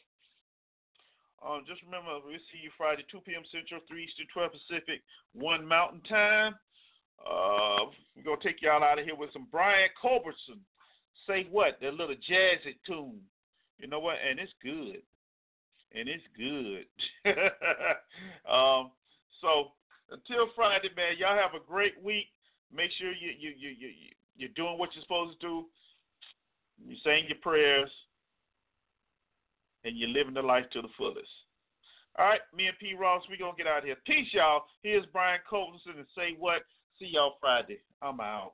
um, just remember, we'll see you Friday, 2 p.m. Central, 3 Eastern, 12 Pacific, 1 Mountain Time. Uh, we're going to take y'all out of here with some Brian Culbertson. Say what? That little jazzy tune. You know what? And it's good. And it's good. <laughs> um, so until Friday, man, y'all have a great week. Make sure you you you you you're doing what you're supposed to do. You're saying your prayers, and you're living the life to the fullest. All right, me and P. Ross, we gonna get out of here. Peace, y'all. Here's Brian Culbertson and say what. See y'all Friday. I'm out.